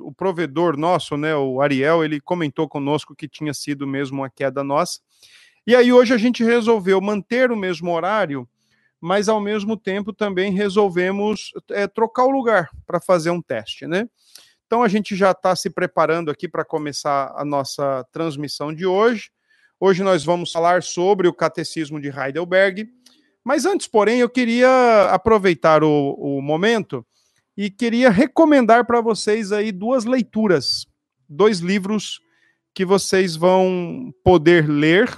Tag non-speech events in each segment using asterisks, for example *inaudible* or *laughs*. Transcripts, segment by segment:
o, provedor nosso, né, o Ariel, ele comentou conosco que tinha sido mesmo uma queda nossa. E aí hoje a gente resolveu manter o mesmo horário, mas ao mesmo tempo também resolvemos é, trocar o lugar para fazer um teste, né? Então a gente já está se preparando aqui para começar a nossa transmissão de hoje. Hoje nós vamos falar sobre o Catecismo de Heidelberg. Mas antes, porém, eu queria aproveitar o, o momento e queria recomendar para vocês aí duas leituras, dois livros que vocês vão poder ler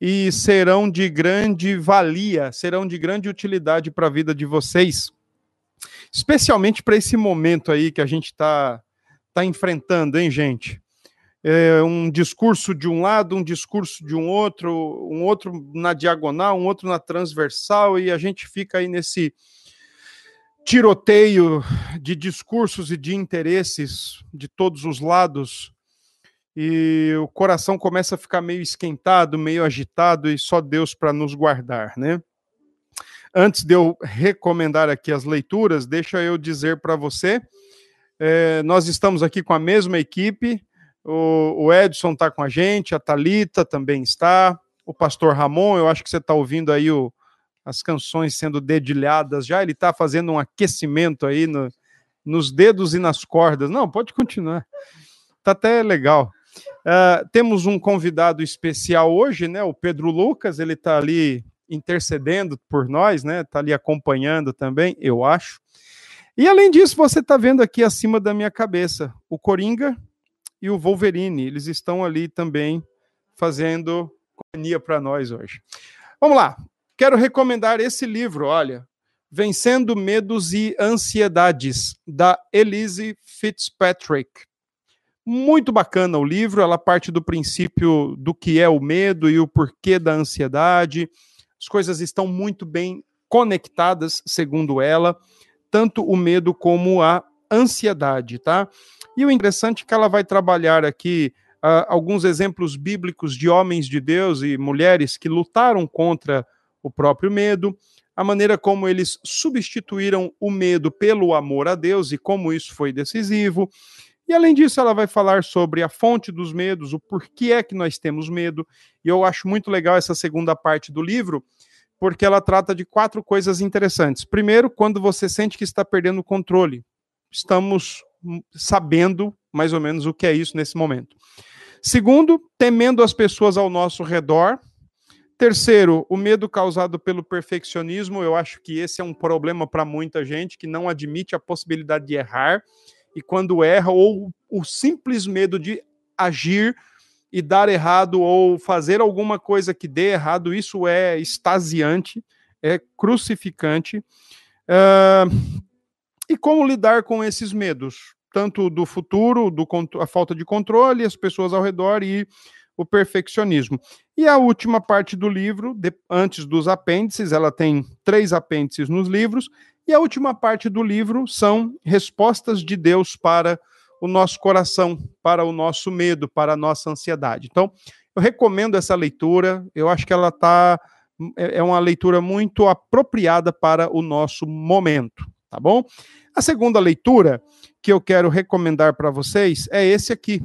e serão de grande valia, serão de grande utilidade para a vida de vocês, especialmente para esse momento aí que a gente está tá enfrentando, hein, gente? É um discurso de um lado, um discurso de um outro, um outro na diagonal, um outro na transversal, e a gente fica aí nesse tiroteio de discursos e de interesses de todos os lados e o coração começa a ficar meio esquentado, meio agitado e só Deus para nos guardar, né? Antes de eu recomendar aqui as leituras, deixa eu dizer para você, é, nós estamos aqui com a mesma equipe, o, o Edson está com a gente, a Talita também está, o pastor Ramon, eu acho que você está ouvindo aí o, as canções sendo dedilhadas já, ele está fazendo um aquecimento aí no, nos dedos e nas cordas. Não, pode continuar. Tá até legal. Uh, temos um convidado especial hoje, né? O Pedro Lucas, ele está ali intercedendo por nós, né? Está ali acompanhando também, eu acho. E além disso, você está vendo aqui acima da minha cabeça o Coringa e o Wolverine. Eles estão ali também fazendo companhia para nós hoje. Vamos lá quero recomendar esse livro, olha, Vencendo Medos e Ansiedades, da Elise Fitzpatrick. Muito bacana o livro, ela parte do princípio do que é o medo e o porquê da ansiedade. As coisas estão muito bem conectadas, segundo ela, tanto o medo como a ansiedade, tá? E o interessante é que ela vai trabalhar aqui uh, alguns exemplos bíblicos de homens de Deus e mulheres que lutaram contra o próprio medo, a maneira como eles substituíram o medo pelo amor a Deus e como isso foi decisivo. E além disso, ela vai falar sobre a fonte dos medos, o porquê é que nós temos medo. E eu acho muito legal essa segunda parte do livro, porque ela trata de quatro coisas interessantes. Primeiro, quando você sente que está perdendo o controle. Estamos sabendo mais ou menos o que é isso nesse momento. Segundo, temendo as pessoas ao nosso redor, Terceiro, o medo causado pelo perfeccionismo. Eu acho que esse é um problema para muita gente que não admite a possibilidade de errar e quando erra, ou o simples medo de agir e dar errado ou fazer alguma coisa que dê errado, isso é extasiante, é crucificante. Uh, e como lidar com esses medos? Tanto do futuro, do, a falta de controle, as pessoas ao redor e o perfeccionismo. E a última parte do livro, de, antes dos apêndices, ela tem três apêndices nos livros, e a última parte do livro são respostas de Deus para o nosso coração, para o nosso medo, para a nossa ansiedade. Então, eu recomendo essa leitura, eu acho que ela tá, é, é uma leitura muito apropriada para o nosso momento, tá bom? A segunda leitura que eu quero recomendar para vocês é esse aqui,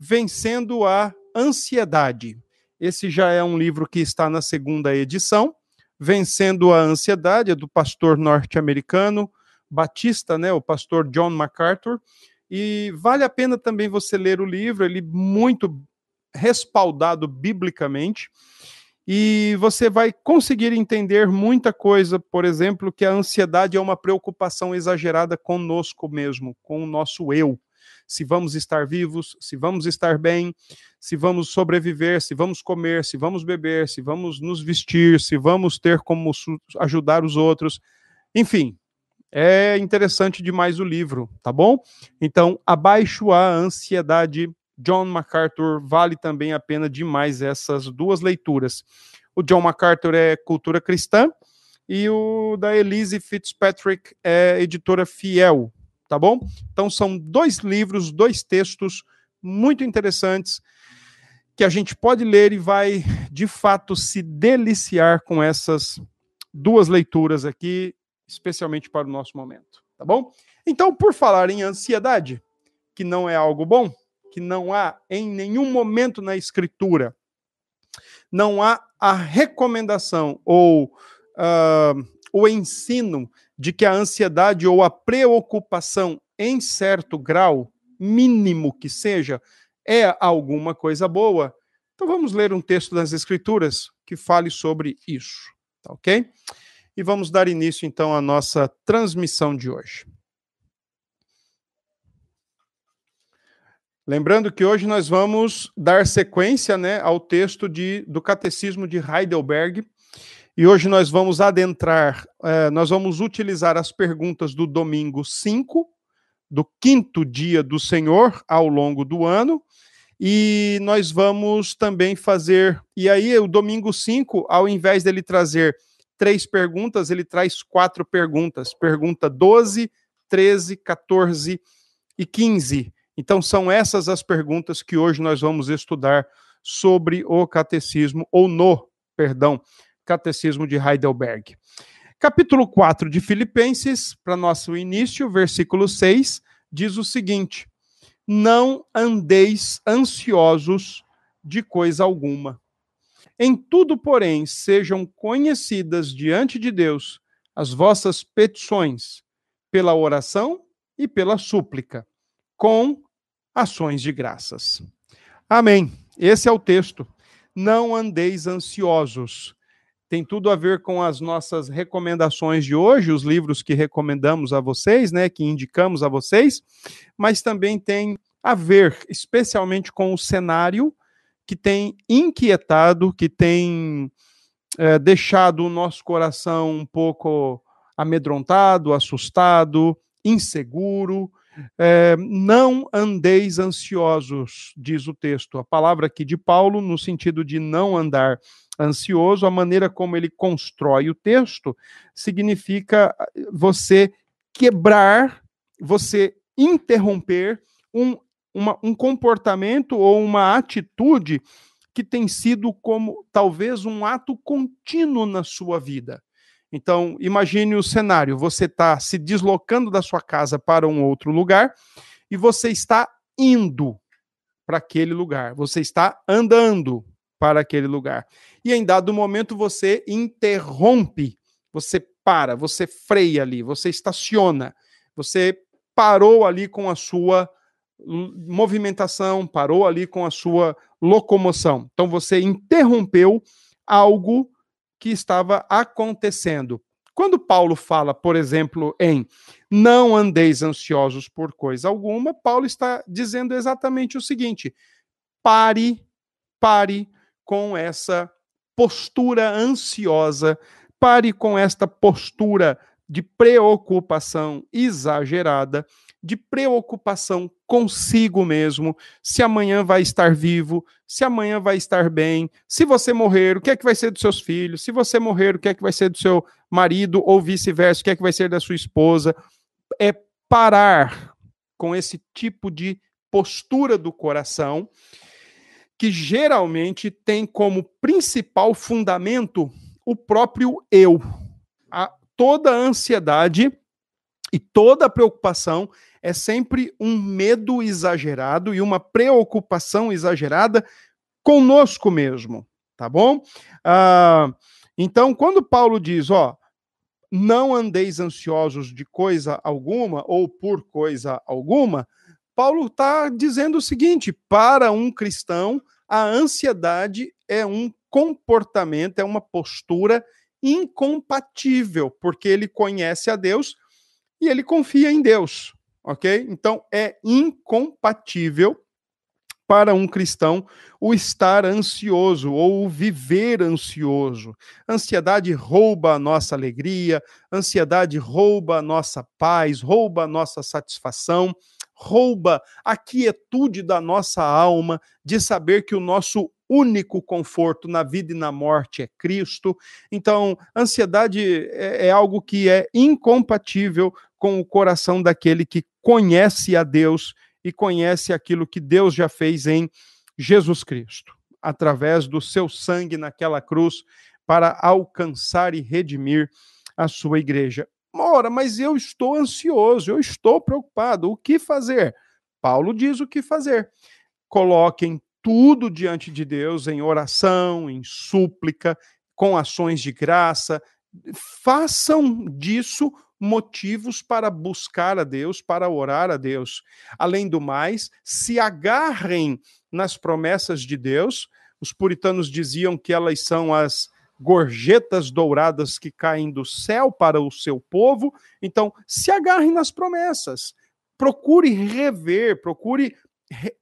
Vencendo a Ansiedade. Esse já é um livro que está na segunda edição. Vencendo a Ansiedade, é do pastor norte-americano batista, né, o pastor John MacArthur. E vale a pena também você ler o livro, ele muito respaldado biblicamente. E você vai conseguir entender muita coisa, por exemplo, que a ansiedade é uma preocupação exagerada conosco mesmo, com o nosso eu se vamos estar vivos, se vamos estar bem, se vamos sobreviver, se vamos comer, se vamos beber, se vamos nos vestir, se vamos ter como ajudar os outros. Enfim, é interessante demais o livro, tá bom? Então, abaixo a ansiedade. John MacArthur vale também a pena demais essas duas leituras. O John MacArthur é cultura cristã e o da Elise Fitzpatrick é editora fiel tá bom? Então são dois livros, dois textos muito interessantes que a gente pode ler e vai de fato se deliciar com essas duas leituras aqui, especialmente para o nosso momento, tá bom? Então, por falar em ansiedade, que não é algo bom? Que não há em nenhum momento na Escritura, não há a recomendação ou uh, o ensino de que a ansiedade ou a preocupação, em certo grau, mínimo que seja, é alguma coisa boa. Então vamos ler um texto das Escrituras que fale sobre isso, tá ok? E vamos dar início então à nossa transmissão de hoje. Lembrando que hoje nós vamos dar sequência né, ao texto de, do Catecismo de Heidelberg. E hoje nós vamos adentrar, eh, nós vamos utilizar as perguntas do domingo 5, do quinto dia do Senhor, ao longo do ano. E nós vamos também fazer. E aí, o domingo 5, ao invés dele trazer três perguntas, ele traz quatro perguntas. Pergunta 12, 13, 14 e 15. Então, são essas as perguntas que hoje nós vamos estudar sobre o catecismo, ou no, perdão, catecismo de Heidelberg. Capítulo 4 de Filipenses, para nosso início, versículo 6, diz o seguinte: Não andeis ansiosos de coisa alguma. Em tudo, porém, sejam conhecidas diante de Deus as vossas petições, pela oração e pela súplica, com ações de graças. Amém. Esse é o texto. Não andeis ansiosos. Tem tudo a ver com as nossas recomendações de hoje, os livros que recomendamos a vocês, né, que indicamos a vocês, mas também tem a ver especialmente com o cenário que tem inquietado, que tem é, deixado o nosso coração um pouco amedrontado, assustado, inseguro, é, não andeis ansiosos, diz o texto. A palavra aqui de Paulo, no sentido de não andar ansioso, a maneira como ele constrói o texto, significa você quebrar, você interromper um, uma, um comportamento ou uma atitude que tem sido como talvez um ato contínuo na sua vida. Então, imagine o cenário: você está se deslocando da sua casa para um outro lugar e você está indo para aquele lugar, você está andando para aquele lugar. E em dado momento você interrompe, você para, você freia ali, você estaciona, você parou ali com a sua movimentação, parou ali com a sua locomoção. Então você interrompeu algo que estava acontecendo. Quando Paulo fala, por exemplo, em não andeis ansiosos por coisa alguma, Paulo está dizendo exatamente o seguinte: pare, pare com essa postura ansiosa, pare com esta postura de preocupação exagerada de preocupação consigo mesmo, se amanhã vai estar vivo, se amanhã vai estar bem, se você morrer, o que é que vai ser dos seus filhos, se você morrer, o que é que vai ser do seu marido, ou vice-versa, o que é que vai ser da sua esposa. É parar com esse tipo de postura do coração, que geralmente tem como principal fundamento o próprio eu. A, toda a ansiedade e toda a preocupação é sempre um medo exagerado e uma preocupação exagerada conosco mesmo, tá bom? Ah, então, quando Paulo diz, ó, não andeis ansiosos de coisa alguma ou por coisa alguma, Paulo está dizendo o seguinte: para um cristão, a ansiedade é um comportamento, é uma postura incompatível, porque ele conhece a Deus e ele confia em Deus ok? Então é incompatível para um cristão o estar ansioso ou o viver ansioso. Ansiedade rouba a nossa alegria, ansiedade rouba a nossa paz, rouba a nossa satisfação, rouba a quietude da nossa alma de saber que o nosso único conforto na vida e na morte é Cristo. Então, ansiedade é, é algo que é incompatível com o coração daquele que conhece a Deus e conhece aquilo que Deus já fez em Jesus Cristo, através do seu sangue naquela cruz, para alcançar e redimir a sua igreja. Ora, mas eu estou ansioso, eu estou preocupado, o que fazer? Paulo diz o que fazer. Coloquem tudo diante de Deus em oração, em súplica, com ações de graça. Façam disso motivos para buscar a Deus, para orar a Deus. Além do mais, se agarrem nas promessas de Deus. Os puritanos diziam que elas são as gorjetas douradas que caem do céu para o seu povo. Então, se agarrem nas promessas. Procure rever, procure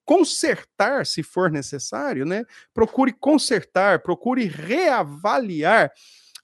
consertar, se for necessário, né? Procure consertar, procure reavaliar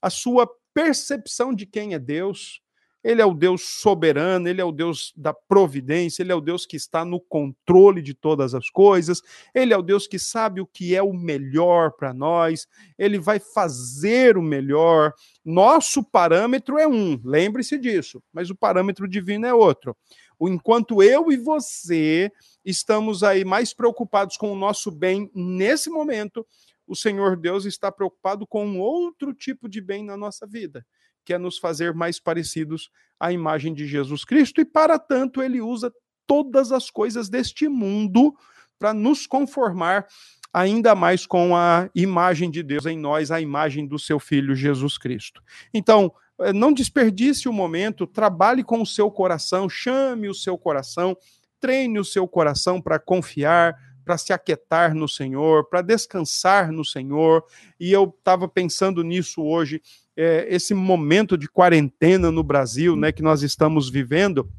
a sua percepção de quem é Deus, ele é o Deus soberano, ele é o Deus da providência, ele é o Deus que está no controle de todas as coisas, ele é o Deus que sabe o que é o melhor para nós, ele vai fazer o melhor. Nosso parâmetro é um, lembre-se disso, mas o parâmetro divino é outro. Enquanto eu e você estamos aí mais preocupados com o nosso bem nesse momento, o Senhor Deus está preocupado com outro tipo de bem na nossa vida que é nos fazer mais parecidos à imagem de Jesus Cristo, e para tanto ele usa todas as coisas deste mundo para nos conformar ainda mais com a imagem de Deus em nós, a imagem do seu filho Jesus Cristo. Então, eh, não desperdice o momento, trabalhe com o seu coração, chame o seu coração, treine o seu coração para confiar, para se aquietar no Senhor, para descansar no Senhor. E eu estava pensando nisso hoje é, esse momento de quarentena no Brasil, né, que nós estamos vivendo,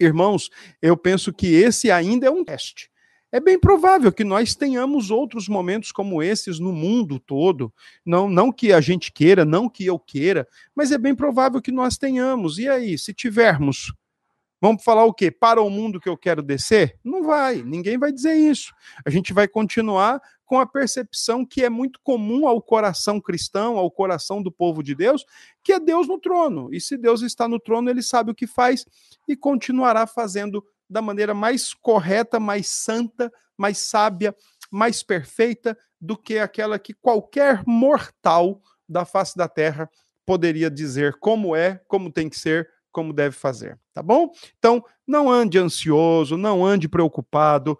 irmãos, eu penso que esse ainda é um teste. É bem provável que nós tenhamos outros momentos como esses no mundo todo. Não, não que a gente queira, não que eu queira, mas é bem provável que nós tenhamos. E aí, se tivermos, Vamos falar o quê? Para o mundo que eu quero descer? Não vai, ninguém vai dizer isso. A gente vai continuar com a percepção que é muito comum ao coração cristão, ao coração do povo de Deus, que é Deus no trono. E se Deus está no trono, ele sabe o que faz e continuará fazendo da maneira mais correta, mais santa, mais sábia, mais perfeita do que aquela que qualquer mortal da face da terra poderia dizer como é, como tem que ser, como deve fazer, tá bom? Então, não ande ansioso, não ande preocupado.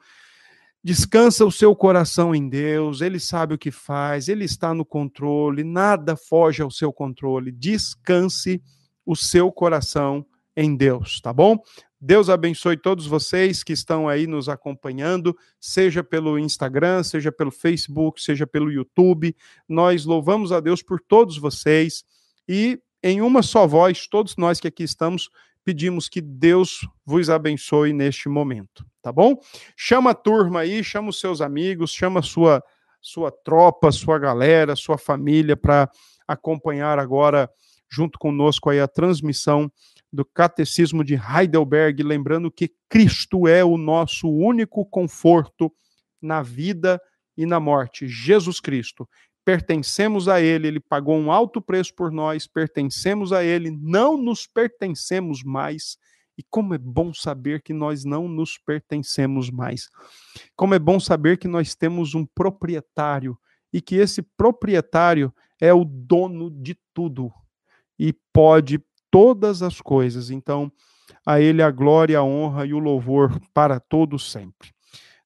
Descansa o seu coração em Deus, ele sabe o que faz, ele está no controle, nada foge ao seu controle. Descanse o seu coração em Deus, tá bom? Deus abençoe todos vocês que estão aí nos acompanhando, seja pelo Instagram, seja pelo Facebook, seja pelo YouTube. Nós louvamos a Deus por todos vocês e em uma só voz, todos nós que aqui estamos, pedimos que Deus vos abençoe neste momento, tá bom? Chama a turma aí, chama os seus amigos, chama a sua, sua tropa, sua galera, sua família para acompanhar agora junto conosco aí a transmissão do Catecismo de Heidelberg, lembrando que Cristo é o nosso único conforto na vida e na morte, Jesus Cristo pertencemos a Ele, Ele pagou um alto preço por nós, pertencemos a Ele, não nos pertencemos mais. E como é bom saber que nós não nos pertencemos mais. Como é bom saber que nós temos um proprietário e que esse proprietário é o dono de tudo e pode todas as coisas. Então, a Ele a glória, a honra e o louvor para todos sempre.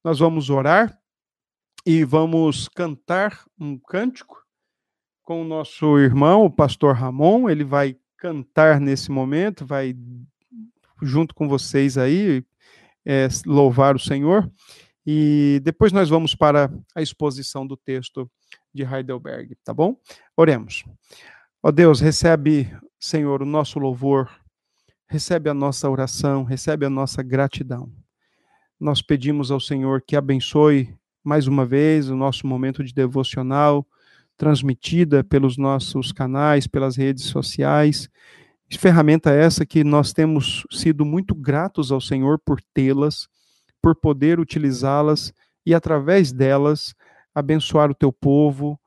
Nós vamos orar e vamos cantar um cântico com o nosso irmão, o pastor Ramon. Ele vai cantar nesse momento, vai junto com vocês aí é, louvar o Senhor. E depois nós vamos para a exposição do texto de Heidelberg, tá bom? Oremos. Ó Deus, recebe, Senhor, o nosso louvor, recebe a nossa oração, recebe a nossa gratidão. Nós pedimos ao Senhor que abençoe mais uma vez o nosso momento de devocional, transmitida pelos nossos canais, pelas redes sociais. Ferramenta essa que nós temos sido muito gratos ao Senhor por tê-las, por poder utilizá-las e, através delas, abençoar o teu povo,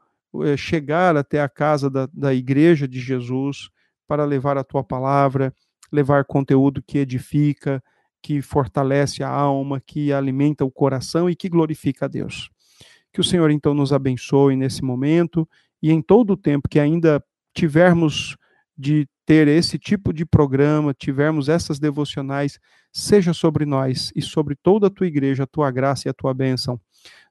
eh, chegar até a casa da, da igreja de Jesus para levar a tua palavra, levar conteúdo que edifica, que fortalece a alma, que alimenta o coração e que glorifica a Deus. Que o Senhor então nos abençoe nesse momento e em todo o tempo que ainda tivermos de ter esse tipo de programa, tivermos essas devocionais, seja sobre nós e sobre toda a tua igreja, a tua graça e a tua bênção.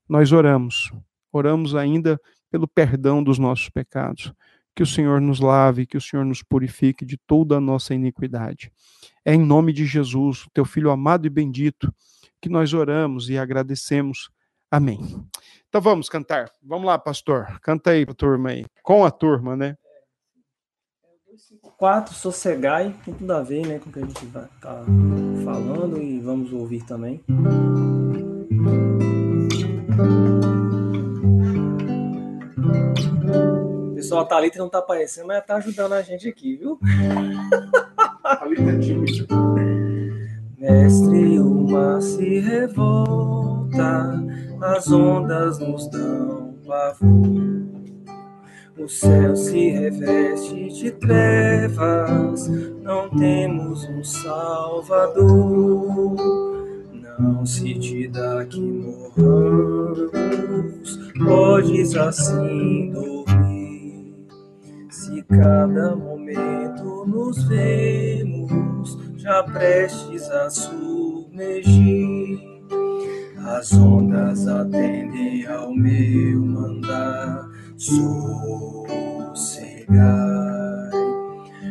Nós oramos, oramos ainda pelo perdão dos nossos pecados. Que o Senhor nos lave, que o Senhor nos purifique de toda a nossa iniquidade. É em nome de Jesus, teu Filho amado e bendito, que nós oramos e agradecemos. Amém. Então vamos cantar. Vamos lá, pastor. Canta aí a turma aí. Com a turma, né? 4, Sossegai, tem tudo a ver né, com o que a gente vai estar tá falando e vamos ouvir também. Pessoal, a Thalita não tá aparecendo, mas tá ajudando a gente aqui, viu? Thalita é tímida. Mestre, o mar se revolta, as ondas nos dão pavor. O céu se reveste de trevas, não temos um Salvador. Não se te dá que morramos, podes assim dormir. Cada momento nos vemos, já prestes a submergir. As ondas atendem ao meu mandar sossegai.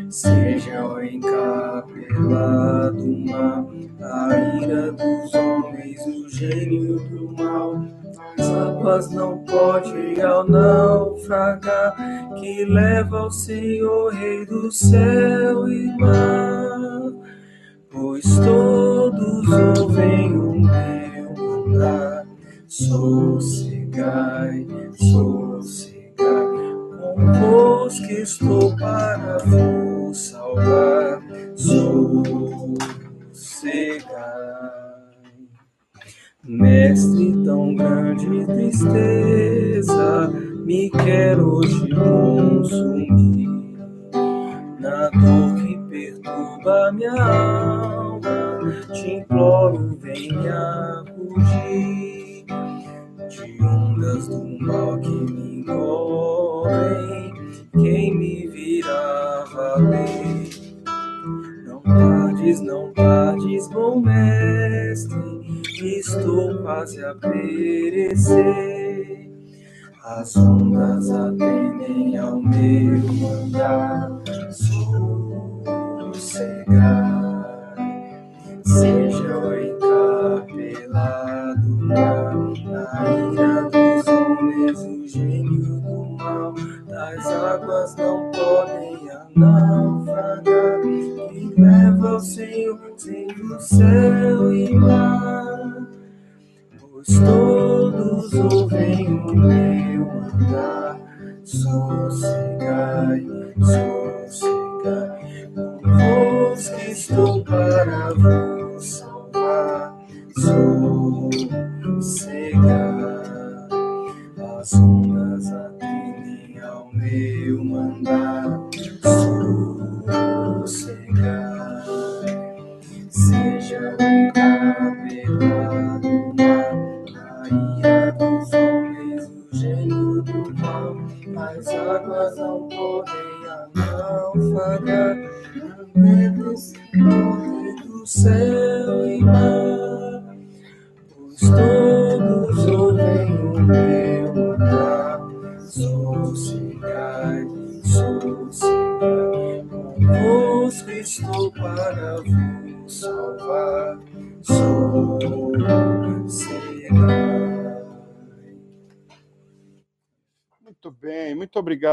Seja o encapelado mar, a ira dos homens, o gênio do mal. As águas não pode ao naufragar, que leva ao Senhor, Rei do céu e mar. Pois todos ouvem o meu mandar, sossegai, sossegai convosco estou para vos salvar. Sossegai. Mestre, tão grande tristeza me quer hoje consumir. Na dor que perturba minha alma, te imploro, venha fugir de ondas do mal que me engolem, quem me virá valer? Não tardes, não tardes, bom mestre, estou quase a perecer. As ondas atendem ao meu mandar, sossegar, seja o encapelado mar a ira dos homens, o gênio do mal, das águas não podem a naufragar, que leva o Senhor, sendo céu e mar. Meu mandar, sossegai, sossegai, convosco estou para vos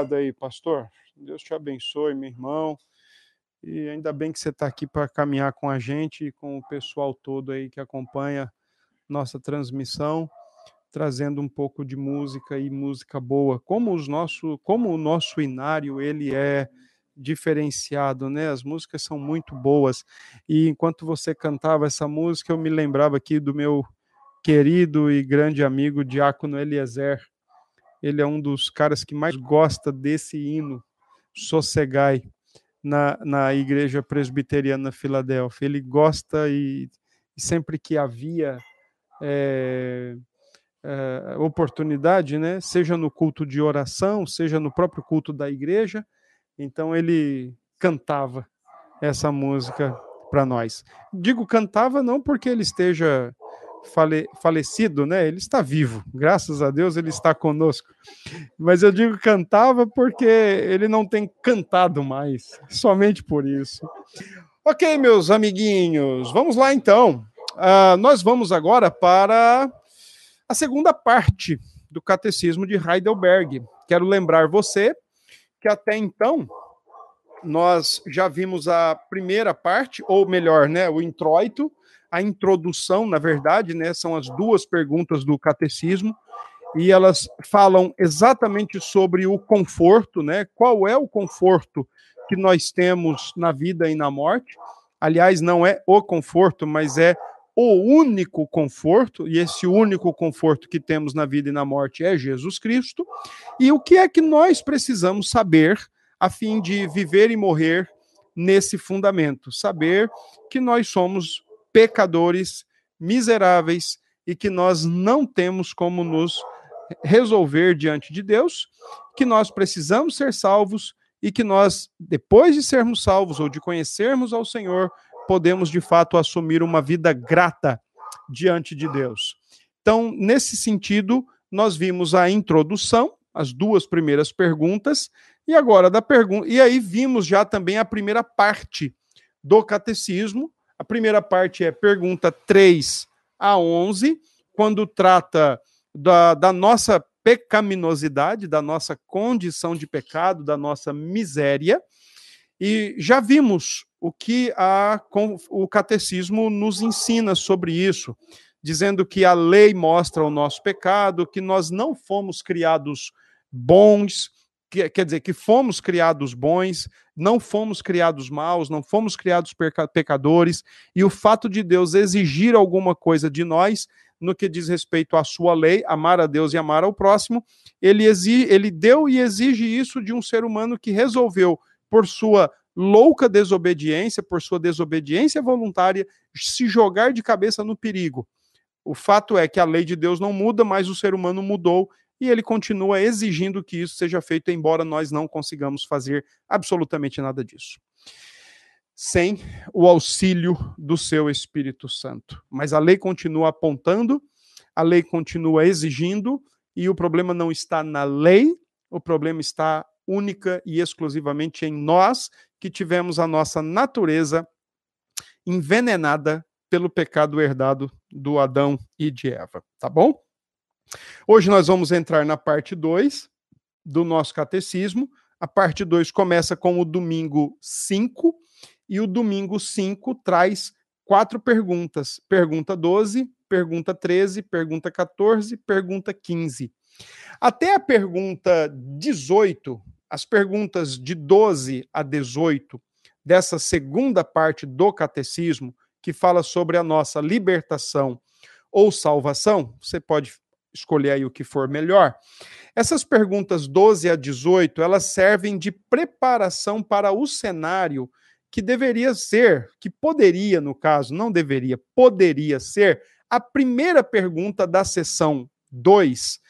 obrigado aí, pastor. Deus te abençoe, meu irmão. E ainda bem que você está aqui para caminhar com a gente e com o pessoal todo aí que acompanha nossa transmissão, trazendo um pouco de música e música boa. Como, os nosso, como o nosso inário ele é diferenciado, né? As músicas são muito boas. E enquanto você cantava essa música, eu me lembrava aqui do meu querido e grande amigo Diácono Eliezer. Ele é um dos caras que mais gosta desse hino, Sossegai, na, na Igreja Presbiteriana Filadélfia. Ele gosta e, e sempre que havia é, é, oportunidade, né? Seja no culto de oração, seja no próprio culto da igreja. Então ele cantava essa música para nós. Digo cantava não porque ele esteja fale, falecido, né? Ele está vivo, graças a Deus ele está conosco. Mas eu digo cantava porque ele não tem cantado mais, somente por isso. Ok, meus amiguinhos, vamos lá então. Uh, nós vamos agora para a segunda parte do Catecismo de Heidelberg. Quero lembrar você que até então nós já vimos a primeira parte, ou melhor, né, o introito, a introdução, na verdade, né, são as duas perguntas do catecismo, e elas falam exatamente sobre o conforto, né? Qual é o conforto que nós temos na vida e na morte? Aliás, não é o conforto, mas é o único conforto, e esse único conforto que temos na vida e na morte é Jesus Cristo. E o que é que nós precisamos saber a fim de viver e morrer nesse fundamento? Saber que nós somos pecadores, miseráveis e que nós não temos como nos resolver diante de Deus, que nós precisamos ser salvos e que nós, depois de sermos salvos ou de conhecermos ao Senhor, podemos de fato assumir uma vida grata diante de Deus. Então, nesse sentido, nós vimos a introdução, as duas primeiras perguntas, e agora da pergunta, e aí vimos já também a primeira parte do catecismo, a primeira parte é pergunta 3 a 11, quando trata da, da nossa pecaminosidade, da nossa condição de pecado, da nossa miséria. E já vimos o que a, o catecismo nos ensina sobre isso, dizendo que a lei mostra o nosso pecado, que nós não fomos criados bons, que, quer dizer, que fomos criados bons, não fomos criados maus, não fomos criados pecadores, e o fato de Deus exigir alguma coisa de nós, no que diz respeito à sua lei, amar a Deus e amar ao próximo, ele, exige, ele deu e exige isso de um ser humano que resolveu, por sua louca desobediência, por sua desobediência voluntária, se jogar de cabeça no perigo. O fato é que a lei de Deus não muda, mas o ser humano mudou e ele continua exigindo que isso seja feito, embora nós não consigamos fazer absolutamente nada disso. Sem o auxílio do seu Espírito Santo. Mas a lei continua apontando, a lei continua exigindo, e o problema não está na lei, o problema está única e exclusivamente em nós que tivemos a nossa natureza envenenada pelo pecado herdado do Adão e de Eva, tá bom? Hoje nós vamos entrar na parte 2 do nosso catecismo. A parte 2 começa com o domingo 5 e o domingo 5 traz quatro perguntas: pergunta 12, pergunta 13, pergunta 14, pergunta 15. Até a pergunta 18, as perguntas de 12 a 18 dessa segunda parte do catecismo, que fala sobre a nossa libertação ou salvação, você pode escolher aí o que for melhor. Essas perguntas 12 a 18, elas servem de preparação para o cenário que deveria ser, que poderia, no caso, não deveria, poderia ser a primeira pergunta da sessão 2.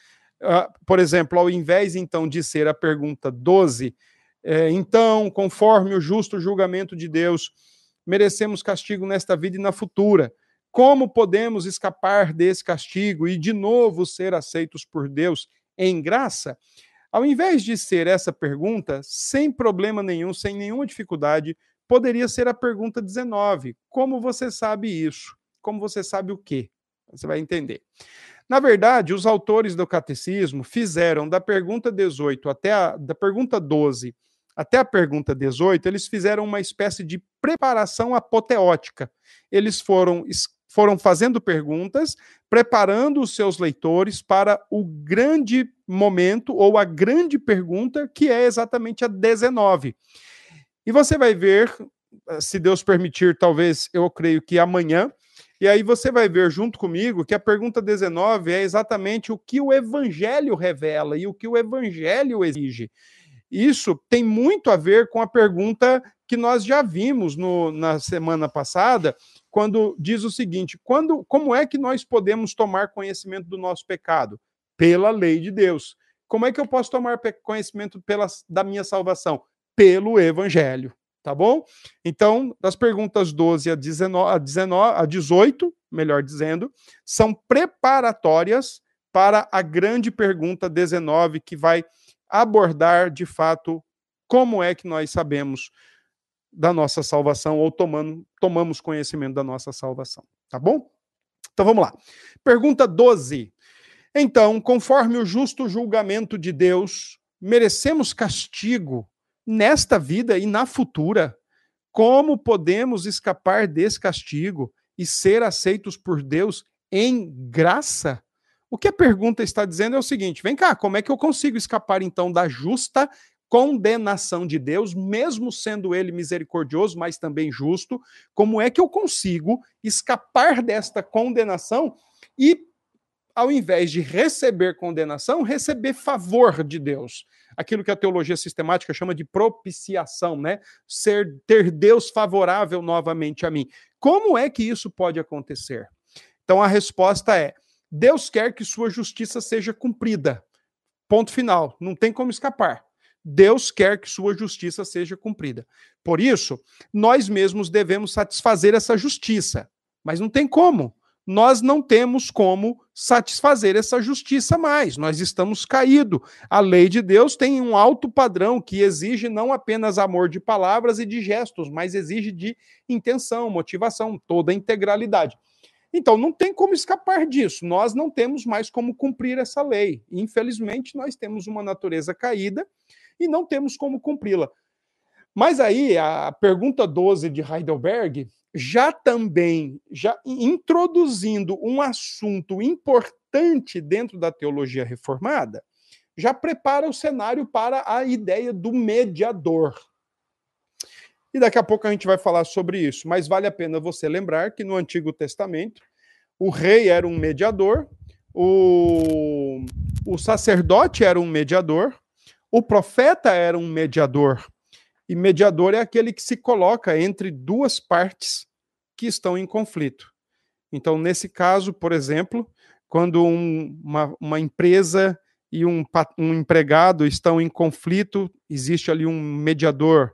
Uh, ah, por exemplo, ao invés então de ser a pergunta 12, é, então, conforme o justo julgamento de Deus, merecemos castigo nesta vida e na futura. Como podemos escapar desse castigo e de novo ser aceitos por Deus em graça? Ao invés de ser essa pergunta, sem problema nenhum, sem nenhuma dificuldade, poderia ser a pergunta 19. Como você sabe isso? Como você sabe o quê? Você vai entender. Na verdade, os autores do catecismo fizeram da pergunta 18 até a da pergunta 12 até a pergunta 18, eles fizeram uma espécie de preparação apoteótica. Eles foram foram fazendo perguntas, preparando os seus leitores para o grande momento ou a grande pergunta, que é exatamente a 19. E você vai ver, se Deus permitir, talvez eu creio que amanhã, e aí você vai ver junto comigo que a pergunta 19 é exatamente o que o evangelho revela e o que o evangelho exige. Isso tem muito a ver com a pergunta que nós já vimos no, na semana passada, quando diz o seguinte: quando, como é que nós podemos tomar conhecimento do nosso pecado? Pela lei de Deus. Como é que eu posso tomar conhecimento pela, da minha salvação? Pelo Evangelho. Tá bom? Então, das perguntas 12 a, 19, a, 19, a 18, melhor dizendo, são preparatórias para a grande pergunta 19, que vai abordar de fato como é que nós sabemos da nossa salvação ou tomando, tomamos conhecimento da nossa salvação. Tá bom? Então vamos lá. Pergunta 12. Então, conforme o justo julgamento de Deus, merecemos castigo nesta vida e na futura. Como podemos escapar desse castigo e ser aceitos por Deus em graça? O que a pergunta está dizendo é o seguinte: vem cá, como é que eu consigo escapar então da justa condenação de Deus, mesmo sendo ele misericordioso, mas também justo? Como é que eu consigo escapar desta condenação e ao invés de receber condenação, receber favor de Deus. Aquilo que a teologia sistemática chama de propiciação, né? Ser ter Deus favorável novamente a mim. Como é que isso pode acontecer? Então a resposta é: Deus quer que sua justiça seja cumprida. Ponto final, não tem como escapar. Deus quer que sua justiça seja cumprida. Por isso, nós mesmos devemos satisfazer essa justiça. Mas não tem como nós não temos como satisfazer essa justiça mais. Nós estamos caídos. A lei de Deus tem um alto padrão que exige não apenas amor de palavras e de gestos, mas exige de intenção, motivação, toda a integralidade. Então, não tem como escapar disso. Nós não temos mais como cumprir essa lei. Infelizmente, nós temos uma natureza caída e não temos como cumpri-la. Mas aí, a pergunta 12 de Heidelberg já também, já introduzindo um assunto importante dentro da teologia reformada, já prepara o cenário para a ideia do mediador. E daqui a pouco a gente vai falar sobre isso, mas vale a pena você lembrar que no Antigo Testamento o rei era um mediador, o, o sacerdote era um mediador, o profeta era um mediador. E mediador é aquele que se coloca entre duas partes que estão em conflito. Então, nesse caso, por exemplo, quando um, uma, uma, empresa e um, um empregado estão em conflito, existe ali um mediador.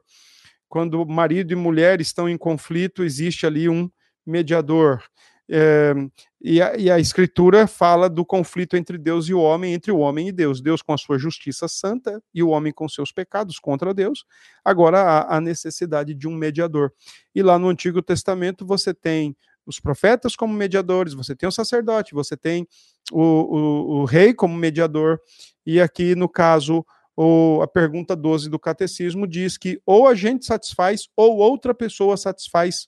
Quando marido e mulher estão em conflito, existe ali um mediador. É, e, a, e, a, Escritura fala do conflito entre Deus e o homem, entre o homem e Deus. Deus com a sua justiça santa e o homem com seus pecados contra Deus. Agora há a necessidade de um mediador. E lá no Antigo Testamento você tem os profetas como mediadores, você tem o sacerdote, você tem o, o, o rei como mediador. E aqui, no caso, o, a pergunta 12 do catecismo diz que ou a gente satisfaz ou outra pessoa satisfaz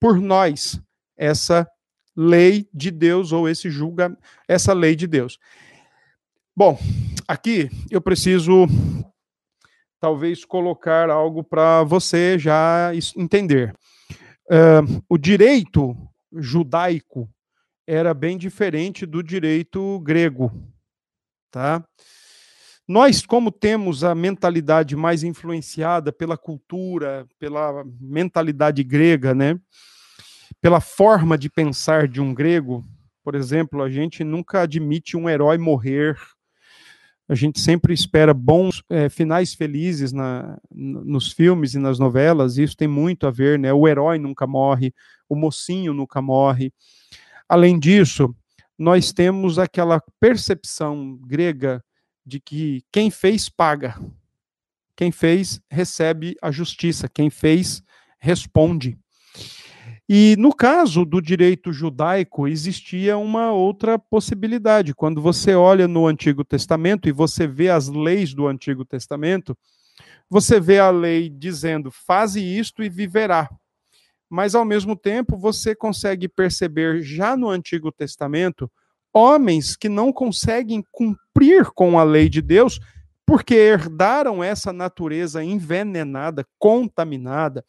por nós essa lei de Deus ou esse julga essa lei de Deus. Bom, aqui eu preciso talvez colocar algo para você já entender. Uh, o direito judaico era bem diferente do direito grego, tá? Nós, como temos a mentalidade mais influenciada pela cultura, pela mentalidade grega, né? Pela forma de pensar de um grego, por exemplo, a gente nunca admite um herói morrer. A gente sempre espera bons é, finais felizes na, nos filmes e nas novelas. Isso tem muito a ver, né? O herói nunca morre, o mocinho nunca morre. Além disso, nós temos aquela percepção grega de que quem fez paga, quem fez recebe a justiça, quem fez responde. E no caso do direito judaico, existia uma outra possibilidade. Quando você olha no Antigo Testamento e você vê as leis do Antigo Testamento, você vê a lei dizendo: faze isto e viverá. Mas, ao mesmo tempo, você consegue perceber já no Antigo Testamento homens que não conseguem cumprir com a lei de Deus porque herdaram essa natureza envenenada, contaminada,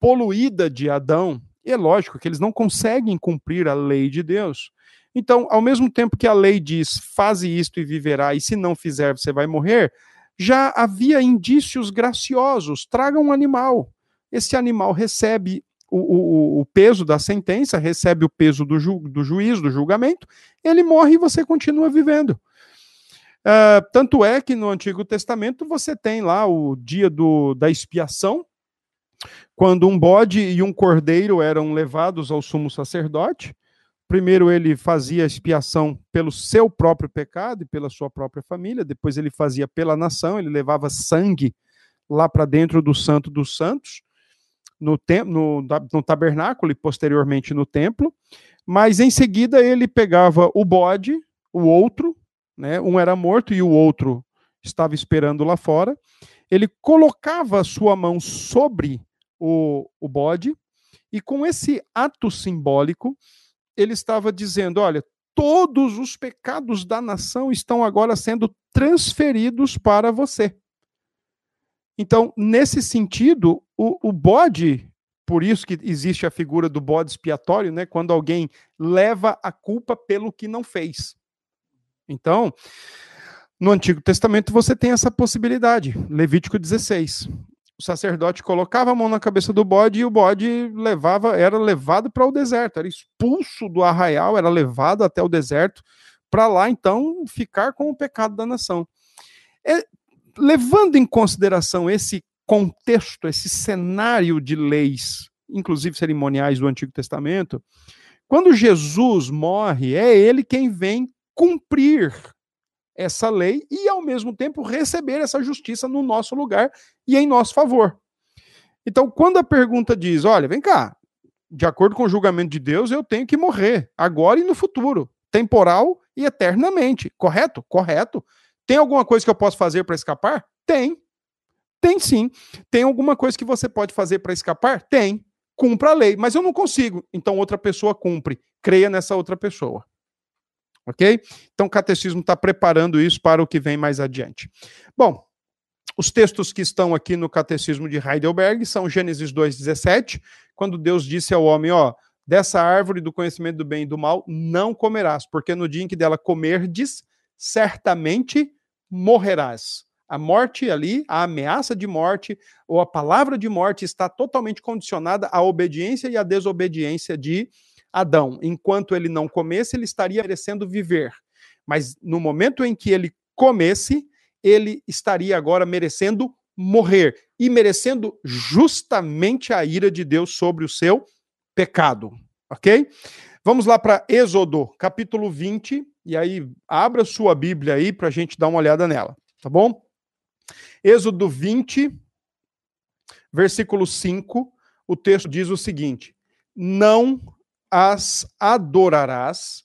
poluída de Adão, e é lógico que eles não conseguem cumprir a lei de Deus. Então, ao mesmo tempo que a lei diz, faze isto e viverá, e se não fizer, você vai morrer, já havia indícios graciosos. Traga um animal. Esse animal recebe o, o, o peso da sentença, recebe o peso do, ju, do juiz, do julgamento, ele morre e você continua vivendo. Uh, tanto é que no Antigo Testamento você tem lá o dia do, da expiação, quando um bode e um cordeiro eram levados ao sumo sacerdote, primeiro ele fazia expiação pelo seu próprio pecado e pela sua própria família, depois ele fazia pela nação, ele levava sangue lá para dentro do Santo dos Santos, no, no, no tabernáculo e posteriormente no templo, mas em seguida ele pegava o bode, o outro, né, um era morto e o outro estava esperando lá fora, ele colocava a sua mão sobre o, o bode, e com esse ato simbólico, ele estava dizendo: olha, todos os pecados da nação estão agora sendo transferidos para você. Então, nesse sentido, o, o bode, por isso que existe a figura do bode expiatório, né? Quando alguém leva a culpa pelo que não fez. Então, no Antigo Testamento você tem essa possibilidade. Levítico 16 o sacerdote colocava a mão na cabeça do bode e o bode levava, era levado para o deserto, era expulso do arraial, era levado até o deserto para lá então ficar com o pecado da nação. É, levando em consideração esse contexto, esse cenário de leis, inclusive cerimoniais do Antigo Testamento, quando Jesus morre, é ele quem vem cumprir essa lei e, ao mesmo tempo, receber essa justiça no nosso lugar e em nosso favor. Então, quando a pergunta diz: olha, vem cá, de acordo com o julgamento de Deus, eu tenho que morrer, agora e no futuro, temporal e eternamente. Correto? Correto. Tem alguma coisa que eu posso fazer para escapar? Tem. Tem sim. Tem alguma coisa que você pode fazer para escapar? Tem. Cumpra a lei, mas eu não consigo. Então outra pessoa cumpre. Creia nessa outra pessoa. Ok? Então o catecismo está preparando isso para o que vem mais adiante. Bom, os textos que estão aqui no catecismo de Heidelberg são Gênesis 2,17, quando Deus disse ao homem: Ó, dessa árvore do conhecimento do bem e do mal não comerás, porque no dia em que dela comerdes, certamente morrerás. A morte ali, a ameaça de morte, ou a palavra de morte está totalmente condicionada à obediência e à desobediência de Adão. Enquanto ele não comesse, ele estaria merecendo viver. Mas no momento em que ele comesse, ele estaria agora merecendo morrer e merecendo justamente a ira de Deus sobre o seu pecado. Ok? Vamos lá para Êxodo, capítulo 20, e aí abra sua Bíblia aí para a gente dar uma olhada nela, tá bom? Êxodo 20, versículo 5, o texto diz o seguinte: Não as adorarás,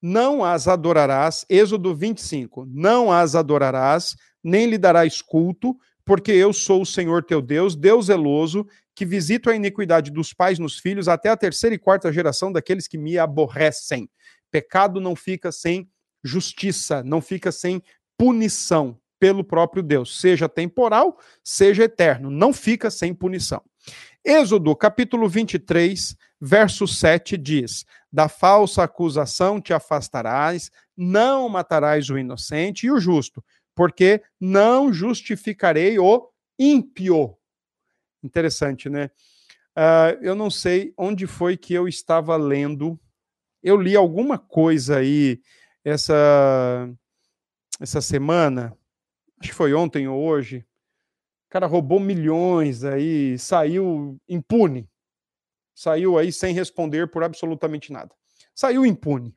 não as adorarás, Êxodo 25, não as adorarás, nem lhe darás culto, porque eu sou o Senhor teu Deus, Deus zeloso, que visito a iniquidade dos pais nos filhos até a terceira e quarta geração daqueles que me aborrecem. Pecado não fica sem justiça, não fica sem punição pelo próprio Deus, seja temporal, seja eterno, não fica sem punição. Êxodo, capítulo 23, verso 7 diz: Da falsa acusação te afastarás, não matarás o inocente e o justo, porque não justificarei o ímpio. Interessante, né? Uh, eu não sei onde foi que eu estava lendo. Eu li alguma coisa aí essa, essa semana, acho que foi ontem ou hoje. O cara roubou milhões aí, saiu impune saiu aí sem responder por absolutamente nada. Saiu impune.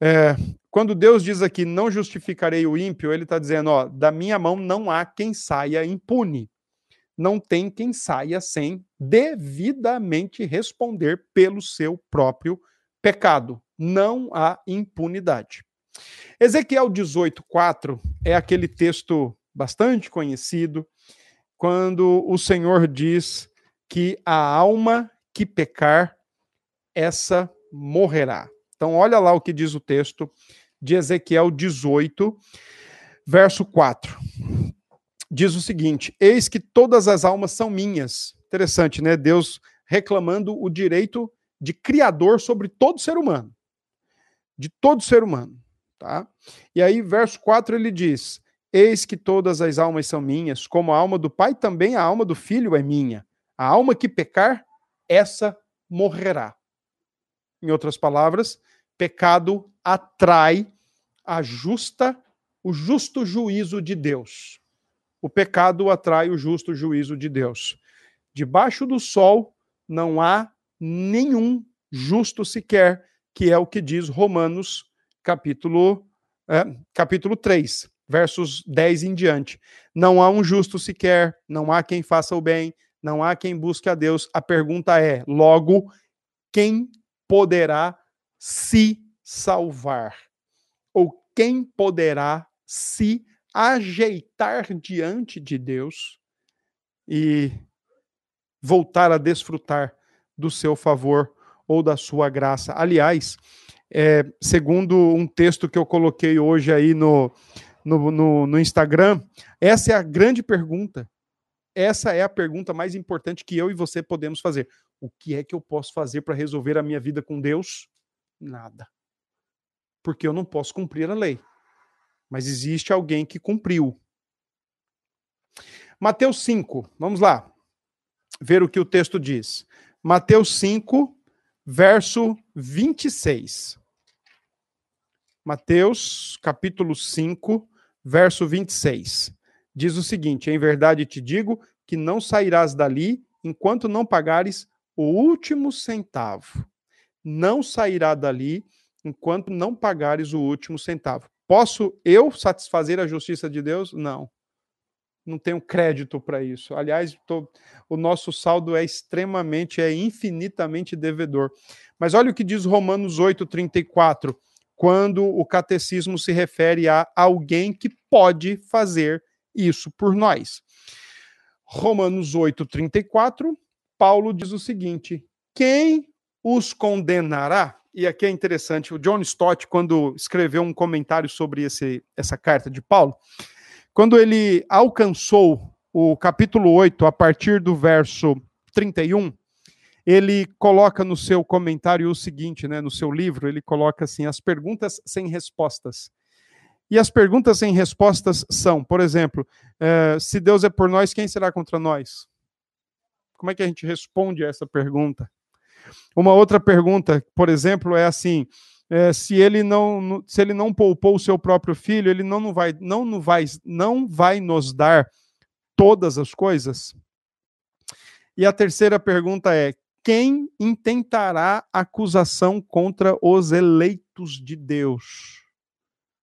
É, quando Deus diz aqui, não justificarei o ímpio, ele está dizendo, ó, da minha mão não há quem saia impune. Não tem quem saia sem devidamente responder pelo seu próprio pecado. Não há impunidade. Ezequiel 18:4 é aquele texto bastante conhecido, quando o Senhor diz que a alma que pecar, essa morrerá. Então, olha lá o que diz o texto de Ezequiel 18, verso 4. Diz o seguinte: Eis que todas as almas são minhas. Interessante, né? Deus reclamando o direito de criador sobre todo ser humano. De todo ser humano. Tá? E aí, verso 4, ele diz: Eis que todas as almas são minhas, como a alma do Pai, também a alma do Filho é minha. A alma que pecar, essa morrerá. Em outras palavras, pecado atrai a justa, o justo juízo de Deus. O pecado atrai o justo juízo de Deus. Debaixo do sol não há nenhum justo sequer, que é o que diz Romanos capítulo, é, capítulo 3, versos 10 em diante. Não há um justo sequer, não há quem faça o bem, não há quem busque a Deus. A pergunta é: logo, quem poderá se salvar? Ou quem poderá se ajeitar diante de Deus e voltar a desfrutar do seu favor ou da sua graça. Aliás, é, segundo um texto que eu coloquei hoje aí no, no, no, no Instagram, essa é a grande pergunta. Essa é a pergunta mais importante que eu e você podemos fazer. O que é que eu posso fazer para resolver a minha vida com Deus? Nada. Porque eu não posso cumprir a lei. Mas existe alguém que cumpriu. Mateus 5, vamos lá. Ver o que o texto diz. Mateus 5, verso 26. Mateus, capítulo 5, verso 26. Diz o seguinte: Em verdade te digo que não sairás dali enquanto não pagares o último centavo. Não sairá dali enquanto não pagares o último centavo. Posso eu satisfazer a justiça de Deus? Não. Não tenho crédito para isso. Aliás, tô, o nosso saldo é extremamente, é infinitamente devedor. Mas olha o que diz Romanos 8,34, quando o catecismo se refere a alguém que pode fazer isso por nós. Romanos 8,34, Paulo diz o seguinte: quem os condenará? e aqui é interessante, o John Stott, quando escreveu um comentário sobre esse, essa carta de Paulo, quando ele alcançou o capítulo 8, a partir do verso 31, ele coloca no seu comentário o seguinte, né, no seu livro, ele coloca assim, as perguntas sem respostas. E as perguntas sem respostas são, por exemplo, eh, se Deus é por nós, quem será contra nós? Como é que a gente responde a essa pergunta? Uma outra pergunta, por exemplo, é assim: é, se ele não se ele não poupou o seu próprio filho, ele não, não vai não, não vai não vai nos dar todas as coisas? E a terceira pergunta é: quem intentará acusação contra os eleitos de Deus?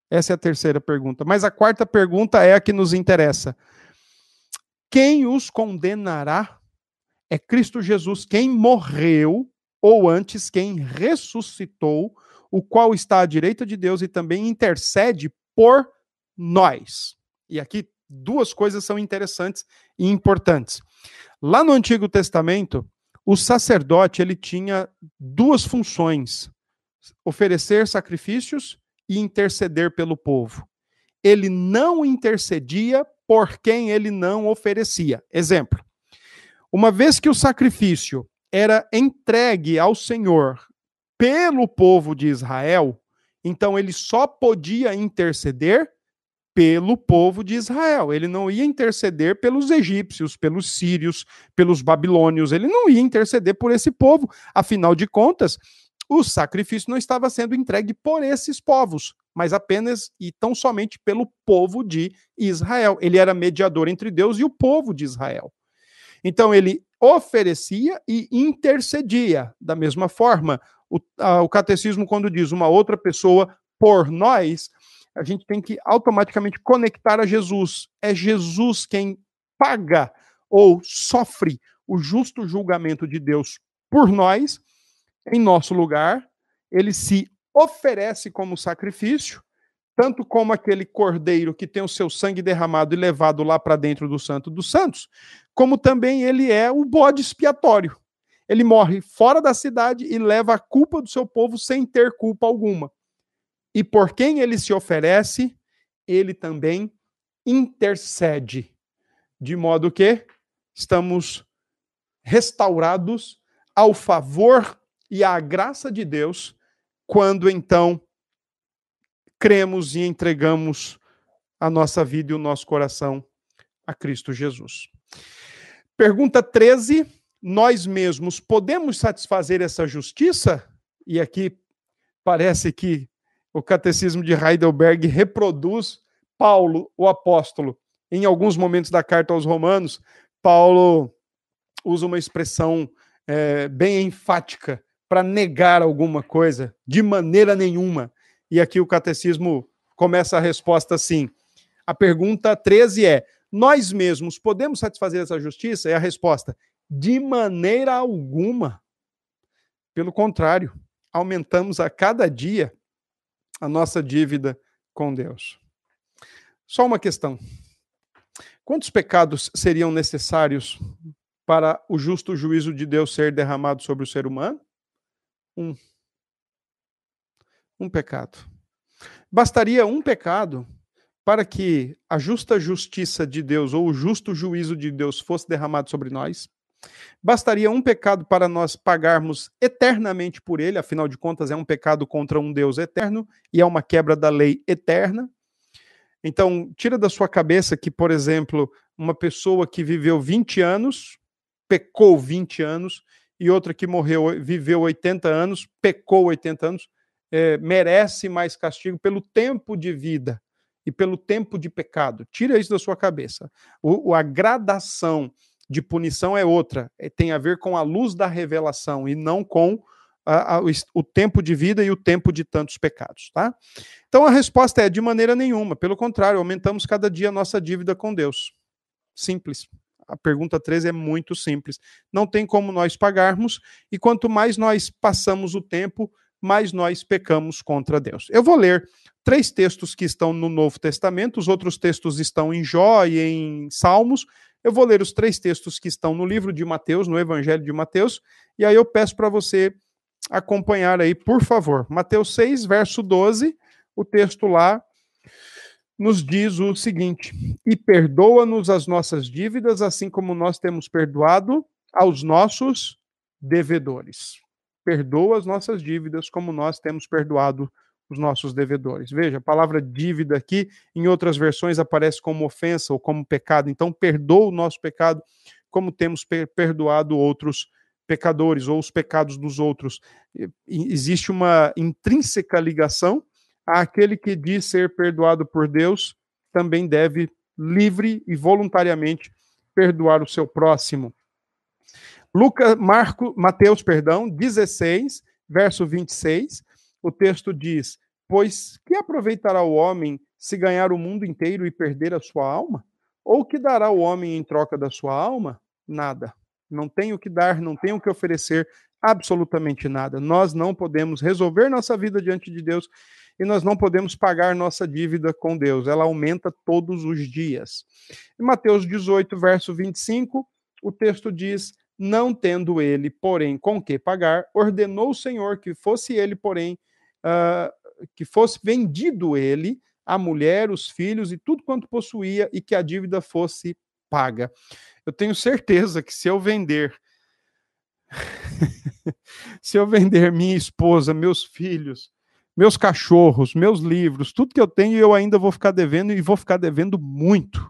Essa é a terceira pergunta. Mas a quarta pergunta é a que nos interessa. Quem os condenará? É Cristo Jesus quem morreu ou antes quem ressuscitou, o qual está à direita de Deus e também intercede por nós. E aqui duas coisas são interessantes e importantes. Lá no Antigo Testamento, o sacerdote ele tinha duas funções: oferecer sacrifícios e interceder pelo povo. Ele não intercedia por quem ele não oferecia. Exemplo: uma vez que o sacrifício era entregue ao Senhor pelo povo de Israel, então ele só podia interceder pelo povo de Israel. Ele não ia interceder pelos egípcios, pelos sírios, pelos babilônios. Ele não ia interceder por esse povo. Afinal de contas, o sacrifício não estava sendo entregue por esses povos, mas apenas e tão somente pelo povo de Israel. Ele era mediador entre Deus e o povo de Israel. Então ele oferecia e intercedia. Da mesma forma, o, a, o catecismo, quando diz uma outra pessoa por nós, a gente tem que automaticamente conectar a Jesus. É Jesus quem paga ou sofre o justo julgamento de Deus por nós, em nosso lugar. Ele se oferece como sacrifício tanto como aquele cordeiro que tem o seu sangue derramado e levado lá para dentro do Santo dos Santos, como também ele é o bode expiatório. Ele morre fora da cidade e leva a culpa do seu povo sem ter culpa alguma. E por quem ele se oferece, ele também intercede, de modo que estamos restaurados ao favor e à graça de Deus, quando então cremos e entregamos a nossa vida e o nosso coração a Cristo Jesus. Pergunta 13: Nós mesmos podemos satisfazer essa justiça? E aqui parece que o catecismo de Heidelberg reproduz Paulo, o apóstolo. Em alguns momentos da carta aos Romanos, Paulo usa uma expressão é, bem enfática para negar alguma coisa, de maneira nenhuma. E aqui o catecismo começa a resposta assim. A pergunta 13 é: Nós mesmos podemos satisfazer essa justiça? É a resposta: De maneira alguma. Pelo contrário, aumentamos a cada dia a nossa dívida com Deus. Só uma questão. Quantos pecados seriam necessários para o justo juízo de Deus ser derramado sobre o ser humano? Um. Um pecado. Bastaria um pecado para que a justa justiça de Deus ou o justo juízo de Deus fosse derramado sobre nós. Bastaria um pecado para nós pagarmos eternamente por ele, afinal de contas, é um pecado contra um Deus eterno e é uma quebra da lei eterna. Então, tira da sua cabeça que, por exemplo, uma pessoa que viveu 20 anos, pecou 20 anos, e outra que morreu, viveu 80 anos, pecou 80 anos, é, merece mais castigo pelo tempo de vida e pelo tempo de pecado. Tira isso da sua cabeça. O, a gradação de punição é outra, é, tem a ver com a luz da revelação e não com a, a, o, tempo de vida e o tempo de tantos pecados, tá? Então a resposta é de maneira nenhuma, pelo contrário, aumentamos cada dia a nossa dívida com Deus. Simples. A pergunta 13 é muito simples. Não tem como nós pagarmos, e quanto mais nós passamos o tempo, mais nós pecamos contra Deus. Eu vou ler três textos que estão no Novo Testamento, os outros textos estão em Jó e em Salmos. Eu vou ler os três textos que estão no livro de Mateus, no Evangelho de Mateus, e aí eu peço para você acompanhar aí, por favor. Mateus 6, verso 12, o texto lá nos diz o seguinte: E perdoa-nos as nossas dívidas, assim como nós temos perdoado aos nossos devedores. Perdoa as nossas dívidas, como nós temos perdoado os nossos devedores. Veja, a palavra dívida aqui, em outras versões, aparece como ofensa ou como pecado. Então, perdoa o nosso pecado, como temos perdoado outros pecadores ou os pecados dos outros. Existe uma intrínseca ligação àquele que diz ser perdoado por Deus, também deve livre e voluntariamente perdoar o seu próximo. Lucas, Marco, Mateus, perdão, 16, verso 26, o texto diz: Pois que aproveitará o homem se ganhar o mundo inteiro e perder a sua alma? Ou que dará o homem em troca da sua alma? Nada. Não tem o que dar, não tem o que oferecer, absolutamente nada. Nós não podemos resolver nossa vida diante de Deus e nós não podemos pagar nossa dívida com Deus. Ela aumenta todos os dias. Em Mateus 18, verso 25, o texto diz: Não tendo ele, porém, com que pagar, ordenou o Senhor que fosse ele, porém, uh, que fosse vendido ele, a mulher, os filhos e tudo quanto possuía, e que a dívida fosse paga. Eu tenho certeza que se eu vender *laughs* se eu vender minha esposa, meus filhos, meus cachorros, meus livros, tudo que eu tenho, eu ainda vou ficar devendo e vou ficar devendo muito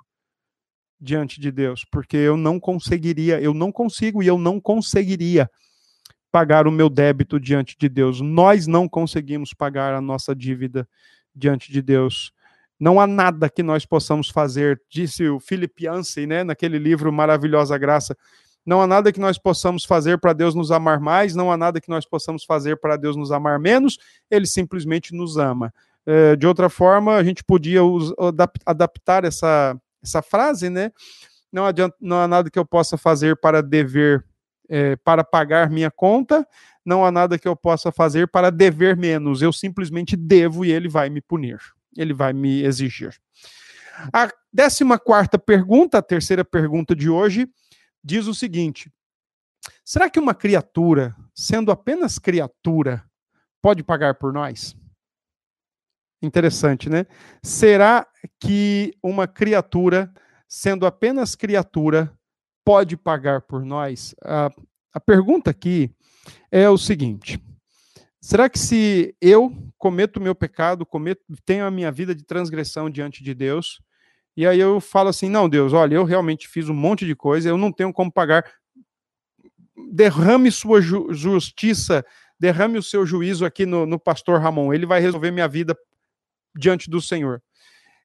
diante de Deus, porque eu não conseguiria, eu não consigo e eu não conseguiria pagar o meu débito diante de Deus. Nós não conseguimos pagar a nossa dívida diante de Deus. Não há nada que nós possamos fazer, disse o Philip Yancey, né, naquele livro Maravilhosa Graça. Não há nada que nós possamos fazer para Deus nos amar mais, não há nada que nós possamos fazer para Deus nos amar menos, ele simplesmente nos ama. É, de outra forma, a gente podia adaptar essa, essa frase, né? Não, adianta, não há nada que eu possa fazer para dever, é, para pagar minha conta, não há nada que eu possa fazer para dever menos, eu simplesmente devo e ele vai me punir ele vai me exigir. A décima quarta pergunta, a terceira pergunta de hoje, diz o seguinte: será que uma criatura, sendo apenas criatura, pode pagar por nós? Interessante, né? Será que uma criatura, sendo apenas criatura, pode pagar por nós? A, a pergunta aqui é o seguinte: Será que se eu cometo o meu pecado, cometo, tenho a minha vida de transgressão diante de Deus, e aí eu falo assim: não, Deus, olha, eu realmente fiz um monte de coisa, eu não tenho como pagar. Derrame sua ju justiça, derrame o seu juízo aqui no, no pastor Ramon, ele vai resolver minha vida diante do Senhor.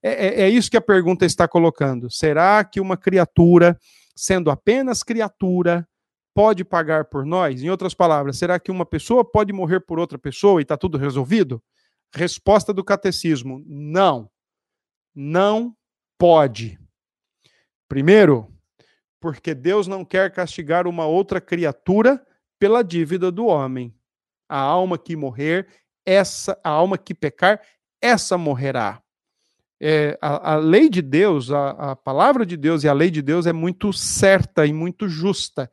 É, é, é isso que a pergunta está colocando. Será que uma criatura, sendo apenas criatura, pode pagar por nós? Em outras palavras, será que uma pessoa pode morrer por outra pessoa e está tudo resolvido? Resposta do catecismo: não. Não pode. Primeiro, porque Deus não quer castigar uma outra criatura pela dívida do homem. A alma que morrer, essa, a alma que pecar, essa morrerá. É, a, a, lei de Deus, a, a palavra de Deus e a lei de Deus é muito certa e muito justa.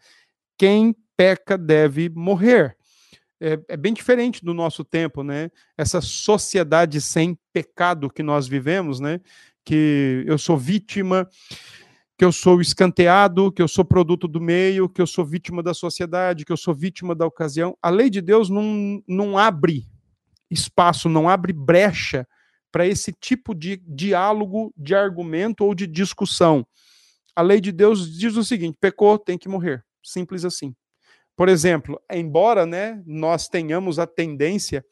Quem peca deve morrer. É, é, bem diferente do nosso tempo, né? Essa sociedade sem pecado que nós vivemos, né? Que eu sou vítima, que eu sou escanteado, que eu sou produto do meio, que eu sou vítima da sociedade, que eu sou vítima da ocasião. A lei de Deus não, não abre espaço, não abre brecha para esse tipo de diálogo, de argumento ou de discussão. A lei de Deus diz o seguinte: pecou, tem que morrer. Simples assim. Por exemplo, embora né, nós tenhamos a tendência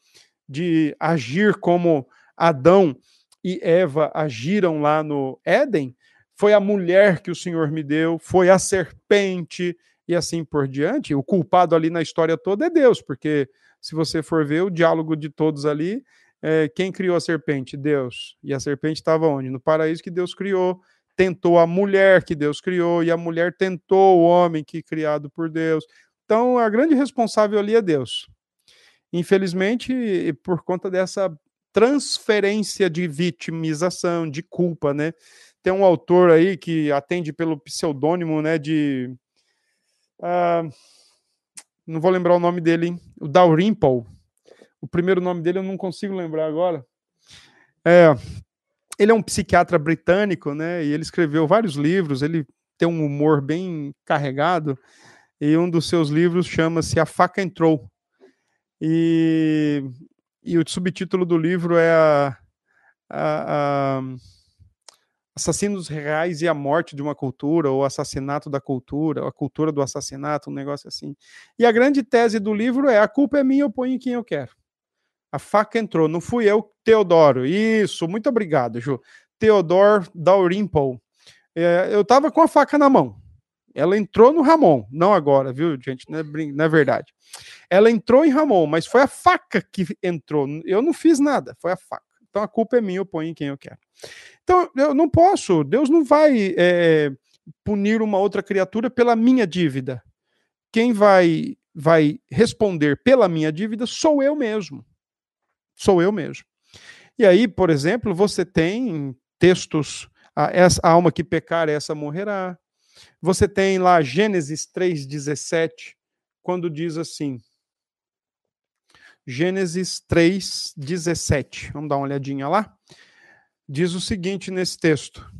de agir como Adão e Eva agiram lá no Éden, foi a mulher que o Senhor me deu, foi a serpente e assim por diante. O culpado ali na história toda é Deus, porque se você for ver o diálogo de todos ali, é, quem criou a serpente? Deus. E a serpente estava onde? No paraíso que Deus criou. Tentou a mulher que Deus criou, e a mulher tentou o homem que criado por Deus. Então, a grande responsável ali é Deus. Infelizmente, por conta dessa transferência de vitimização, de culpa, né? Tem um autor aí que atende pelo pseudônimo, né, de... Uh, não vou lembrar o nome dele, hein? o Dalrymple. O primeiro nome dele eu não consigo lembrar agora. É, ele é um psiquiatra britânico, né? E ele escreveu vários livros. Ele tem um humor bem carregado. E um dos seus livros chama-se A Faca Entrou. E, e o subtítulo do livro é a, a, a assassinos reais e a morte de uma cultura, ou assassinato da cultura, a cultura do assassinato, um negócio assim. E a grande tese do livro é: a culpa é minha, eu ponho em quem eu quero. A faca entrou, não fui eu, Teodoro. Isso, muito obrigado, Ju. Teodoro Dalrymple. É, eu tava com a faca na mão. Ela entrou no Ramon, não agora, viu, gente? Não é, não é verdade. Ela entrou em Ramon, mas foi a faca que entrou. Eu não fiz nada, foi a faca. Então a culpa é minha, eu ponho em quem eu quero. Então, eu não posso, Deus não vai é, punir uma outra criatura pela minha dívida. Quem vai, vai responder pela minha dívida sou eu mesmo. Sou eu mesmo. E aí, por exemplo, você tem textos, a, essa, a alma que pecar, essa morrerá. Você tem lá Gênesis 3,17, quando diz assim. Gênesis 3,17. Vamos dar uma olhadinha lá? diz o seguinte nesse texto: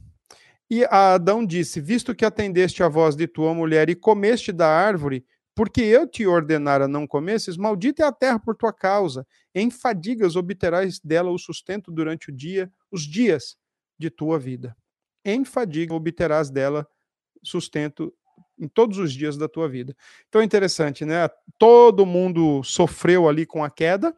E a Adão disse: Visto que atendeste à voz de tua mulher e comeste da árvore, porque eu te ordenara não comesses, maldita é a terra por tua causa. Em fadigas obterás dela o sustento durante o dia, os dias de tua vida. Em fadiga obterás dela sustento em todos os dias da tua vida. Então é interessante, né? Todo mundo sofreu ali com a queda.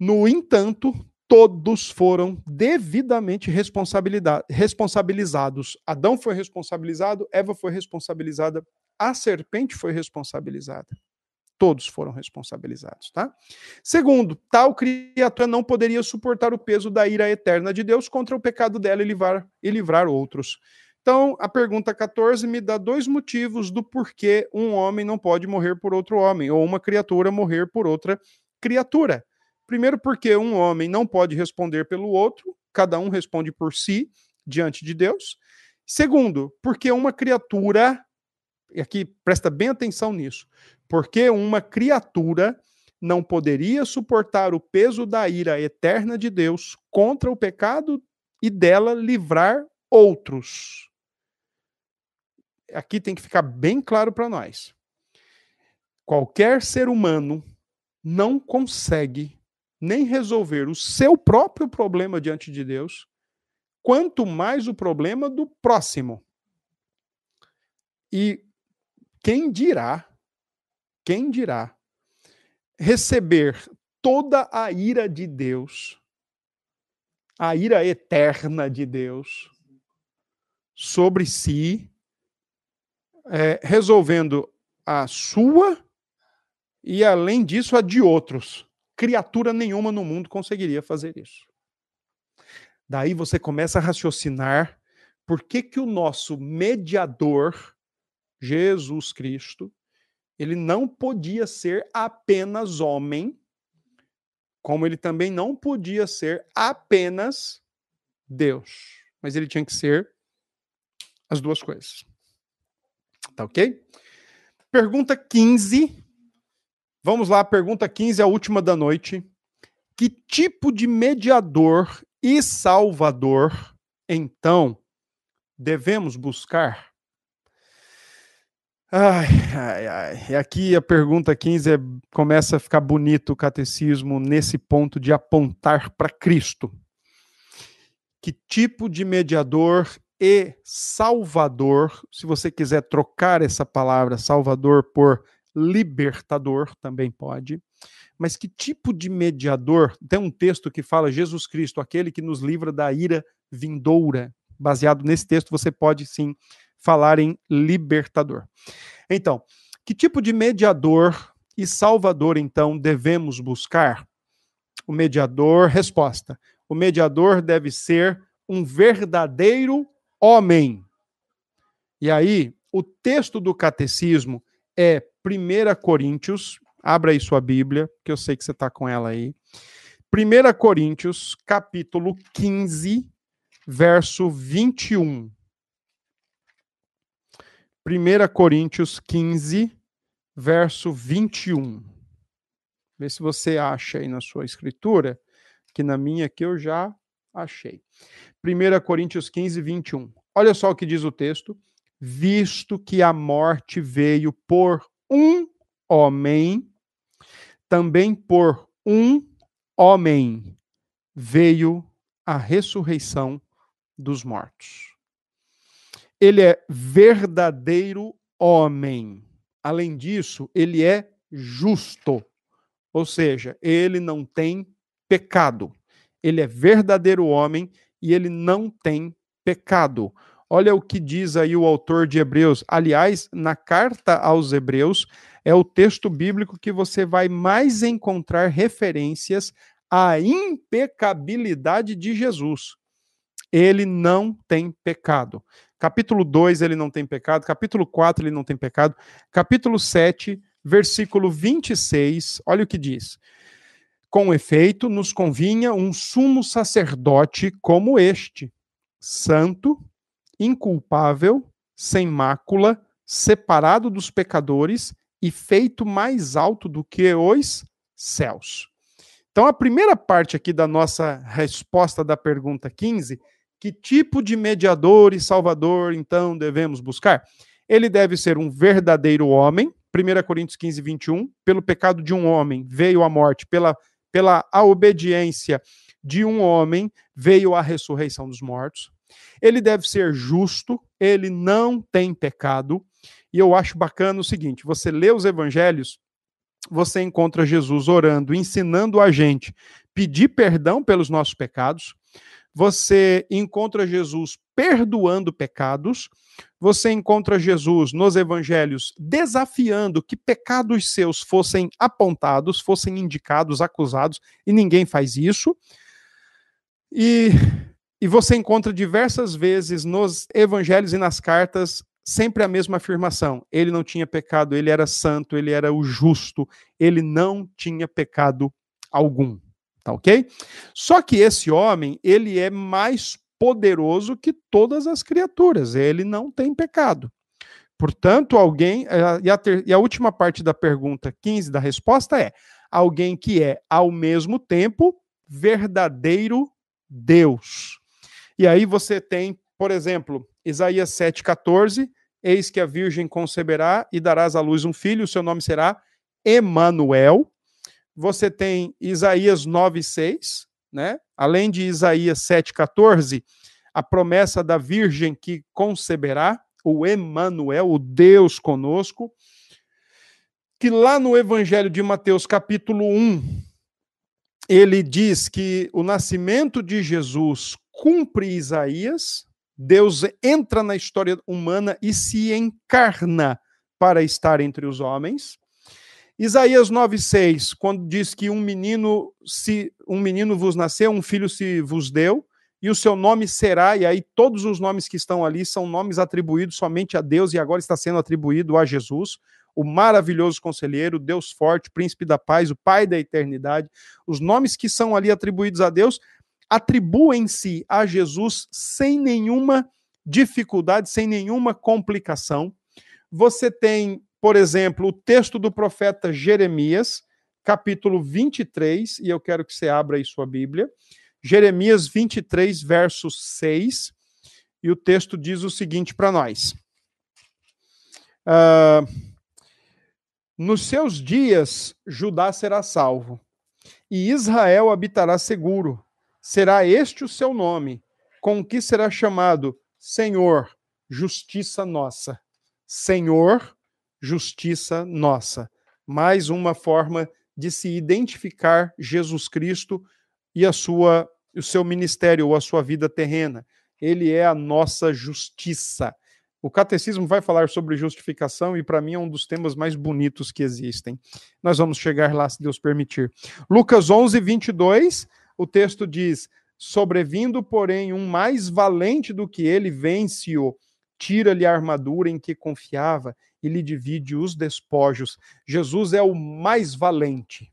No entanto, todos foram devidamente responsabilizados. Adão foi responsabilizado, Eva foi responsabilizada, a serpente foi responsabilizada. Todos foram responsabilizados, tá? Segundo, tal criatura não poderia suportar o peso da ira eterna de Deus contra o pecado dela e livrar, e livrar outros. Então, a pergunta 14 me dá dois motivos do porquê um homem não pode morrer por outro homem, ou uma criatura morrer por outra criatura. Primeiro, porque um homem não pode responder pelo outro, cada um responde por si diante de Deus. Segundo, porque uma criatura, e aqui presta bem atenção nisso, porque uma criatura não poderia suportar o peso da ira eterna de Deus contra o pecado e dela livrar outros. Aqui tem que ficar bem claro para nós. Qualquer ser humano não consegue nem resolver o seu próprio problema diante de Deus, quanto mais o problema do próximo. E quem dirá, quem dirá, receber toda a ira de Deus, a ira eterna de Deus, sobre si, é, resolvendo a sua e, além disso, a de outros. Criatura nenhuma no mundo conseguiria fazer isso. Daí você começa a raciocinar por que, que o nosso mediador, Jesus Cristo, ele não podia ser apenas homem, como ele também não podia ser apenas Deus. Mas ele tinha que ser as duas coisas. Tá ok? Pergunta 15. Vamos lá, pergunta 15, a última da noite. Que tipo de mediador e salvador, então, devemos buscar? Ai, ai, ai. E aqui a pergunta 15 é, começa a ficar bonito o catecismo nesse ponto de apontar para Cristo. Que tipo de mediador e salvador, se você quiser trocar essa palavra salvador por libertador, também pode. Mas que tipo de mediador? Tem um texto que fala Jesus Cristo, aquele que nos livra da ira vindoura. Baseado nesse texto, você pode sim falar em libertador. Então, que tipo de mediador e salvador, então, devemos buscar? O mediador, resposta: o mediador deve ser um verdadeiro homem. E aí, o texto do catecismo é 1 Coríntios, abra aí sua Bíblia, que eu sei que você está com ela aí. 1 Coríntios, capítulo 15, verso 21. 1 Coríntios 15, verso 21. Vê se você acha aí na sua escritura, que na minha aqui eu já achei. 1 Coríntios 15, 21. Olha só o que diz o texto. Visto que a morte veio por um homem, também por um homem veio a ressurreição dos mortos ele é verdadeiro homem. Além disso, ele é justo. Ou seja, ele não tem pecado. Ele é verdadeiro homem e ele não tem pecado. Olha o que diz aí o autor de Hebreus. Aliás, na carta aos Hebreus, é o texto bíblico que você vai mais encontrar referências à impecabilidade de Jesus. Ele não tem pecado. Capítulo 2, ele não tem pecado. Capítulo 4, ele não tem pecado. Capítulo 7, versículo 26, olha o que diz. Com efeito, nos convinha um sumo sacerdote como este, santo, inculpável, sem mácula, separado dos pecadores e feito mais alto do que os céus. Então, a primeira parte aqui da nossa resposta da pergunta 15 que tipo de mediador e salvador, então, devemos buscar? Ele deve ser um verdadeiro homem, 1 Coríntios 15, 21, pelo pecado de um homem veio a morte, pela, pela a obediência de um homem veio a ressurreição dos mortos. Ele deve ser justo, ele não tem pecado. E eu acho bacana o seguinte: você lê os evangelhos, você encontra Jesus orando, ensinando a gente pedir perdão pelos nossos pecados você encontra Jesus perdoando pecados, você encontra Jesus nos evangelhos desafiando que pecados seus fossem apontados, fossem indicados, acusados, e ninguém faz isso. E, e você encontra diversas vezes nos evangelhos e nas cartas sempre a mesma afirmação: ele não tinha pecado, ele era santo, ele era o justo, ele não tinha pecado algum. Tá ok? Só que esse homem, ele é mais poderoso que todas as criaturas, ele não tem pecado. Portanto, alguém. Eh, e a, ter, e a última parte da pergunta 15 da resposta é: alguém que é, ao mesmo tempo, verdadeiro Deus. E aí você tem, por exemplo, Isaías 7,14: Eis que a Virgem conceberá e darás à luz um filho, o seu nome será Emanuel você tem Isaías 9:6, né? Além de Isaías 7:14, a promessa da virgem que conceberá, o Emanuel, o Deus conosco, que lá no Evangelho de Mateus, capítulo 1, ele diz que o nascimento de Jesus cumpre Isaías, Deus entra na história humana e se encarna para estar entre os homens. Isaías 9:6, quando diz que um menino se um menino vos nasceu, um filho se vos deu, e o seu nome será, e aí todos os nomes que estão ali são nomes atribuídos somente a Deus e agora está sendo atribuído a Jesus, o maravilhoso conselheiro, Deus forte, príncipe da paz, o pai da eternidade. Os nomes que são ali atribuídos a Deus atribuem-se a Jesus sem nenhuma dificuldade, sem nenhuma complicação. Você tem, por exemplo, o texto do profeta Jeremias, capítulo 23, e eu quero que você abra aí sua Bíblia. Jeremias 23, verso 6, e o texto diz o seguinte para nós. Uh, Nos seus dias, Judá será salvo, e Israel habitará seguro. Será este o seu nome, com que será chamado Senhor, justiça nossa. Senhor, justiça nossa. Mais uma forma de se identificar Jesus Cristo e a sua o seu ministério ou a sua vida terrena. Ele é a nossa justiça. O catecismo vai falar sobre justificação e para mim é um dos temas mais bonitos que existem. Nós vamos chegar lá se Deus permitir. Lucas 11, 22, o texto diz: Sobrevindo, porém, um mais valente do que ele, vence-o, tira-lhe a armadura em que confiava e lhe divide os despojos. Jesus é o mais valente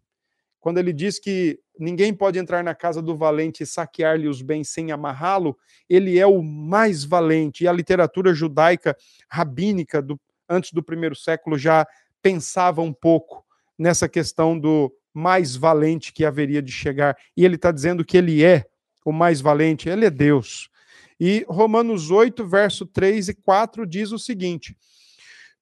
quando ele diz que ninguém pode entrar na casa do valente e saquear-lhe os bens sem amarrá-lo, ele é o mais valente. E a literatura judaica rabínica do, antes do primeiro século já pensava um pouco nessa questão do mais valente que haveria de chegar. E ele está dizendo que ele é o mais valente, ele é Deus. E Romanos 8, verso 3 e 4 diz o seguinte: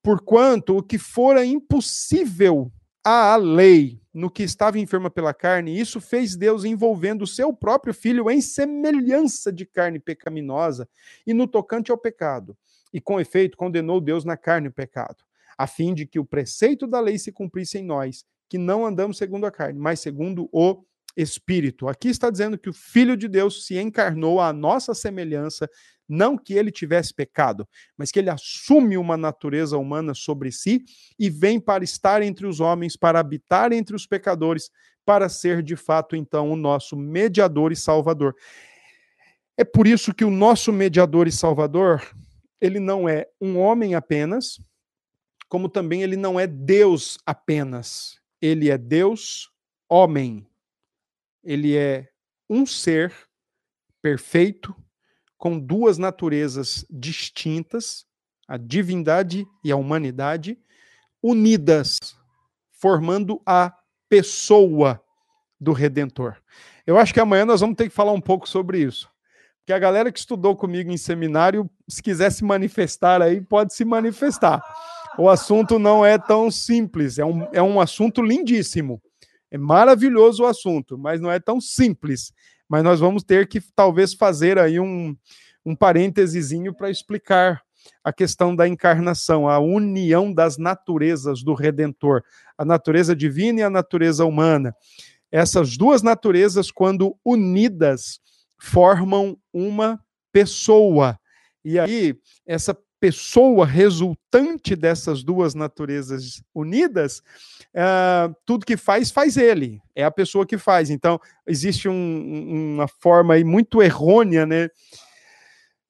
Porquanto o que fora impossível à lei, no que estava enferma pela carne, isso fez Deus envolvendo o seu próprio filho em semelhança de carne pecaminosa e no tocante ao pecado. E com efeito condenou Deus na carne o pecado, a fim de que o preceito da lei se cumprisse em nós, que não andamos segundo a carne, mas segundo o Espírito. Aqui está dizendo que o Filho de Deus se encarnou à nossa semelhança, não que ele tivesse pecado, mas que ele assume uma natureza humana sobre si e vem para estar entre os homens, para habitar entre os pecadores, para ser de fato então o nosso mediador e salvador. É por isso que o nosso mediador e salvador, ele não é um homem apenas, como também ele não é Deus apenas. Ele é Deus homem. Ele é um ser perfeito, com duas naturezas distintas, a divindade e a humanidade, unidas, formando a pessoa do Redentor. Eu acho que amanhã nós vamos ter que falar um pouco sobre isso. Porque a galera que estudou comigo em seminário, se quiser se manifestar aí, pode se manifestar. O assunto não é tão simples, é um, é um assunto lindíssimo. É maravilhoso o assunto, mas não é tão simples mas nós vamos ter que talvez fazer aí um, um parênteses para explicar a questão da encarnação, a união das naturezas do Redentor, a natureza divina e a natureza humana. Essas duas naturezas, quando unidas, formam uma pessoa. E aí, essa pessoa resultante dessas duas naturezas unidas, uh, tudo que faz, faz ele. É a pessoa que faz. Então, existe um, uma forma aí muito errônea, né?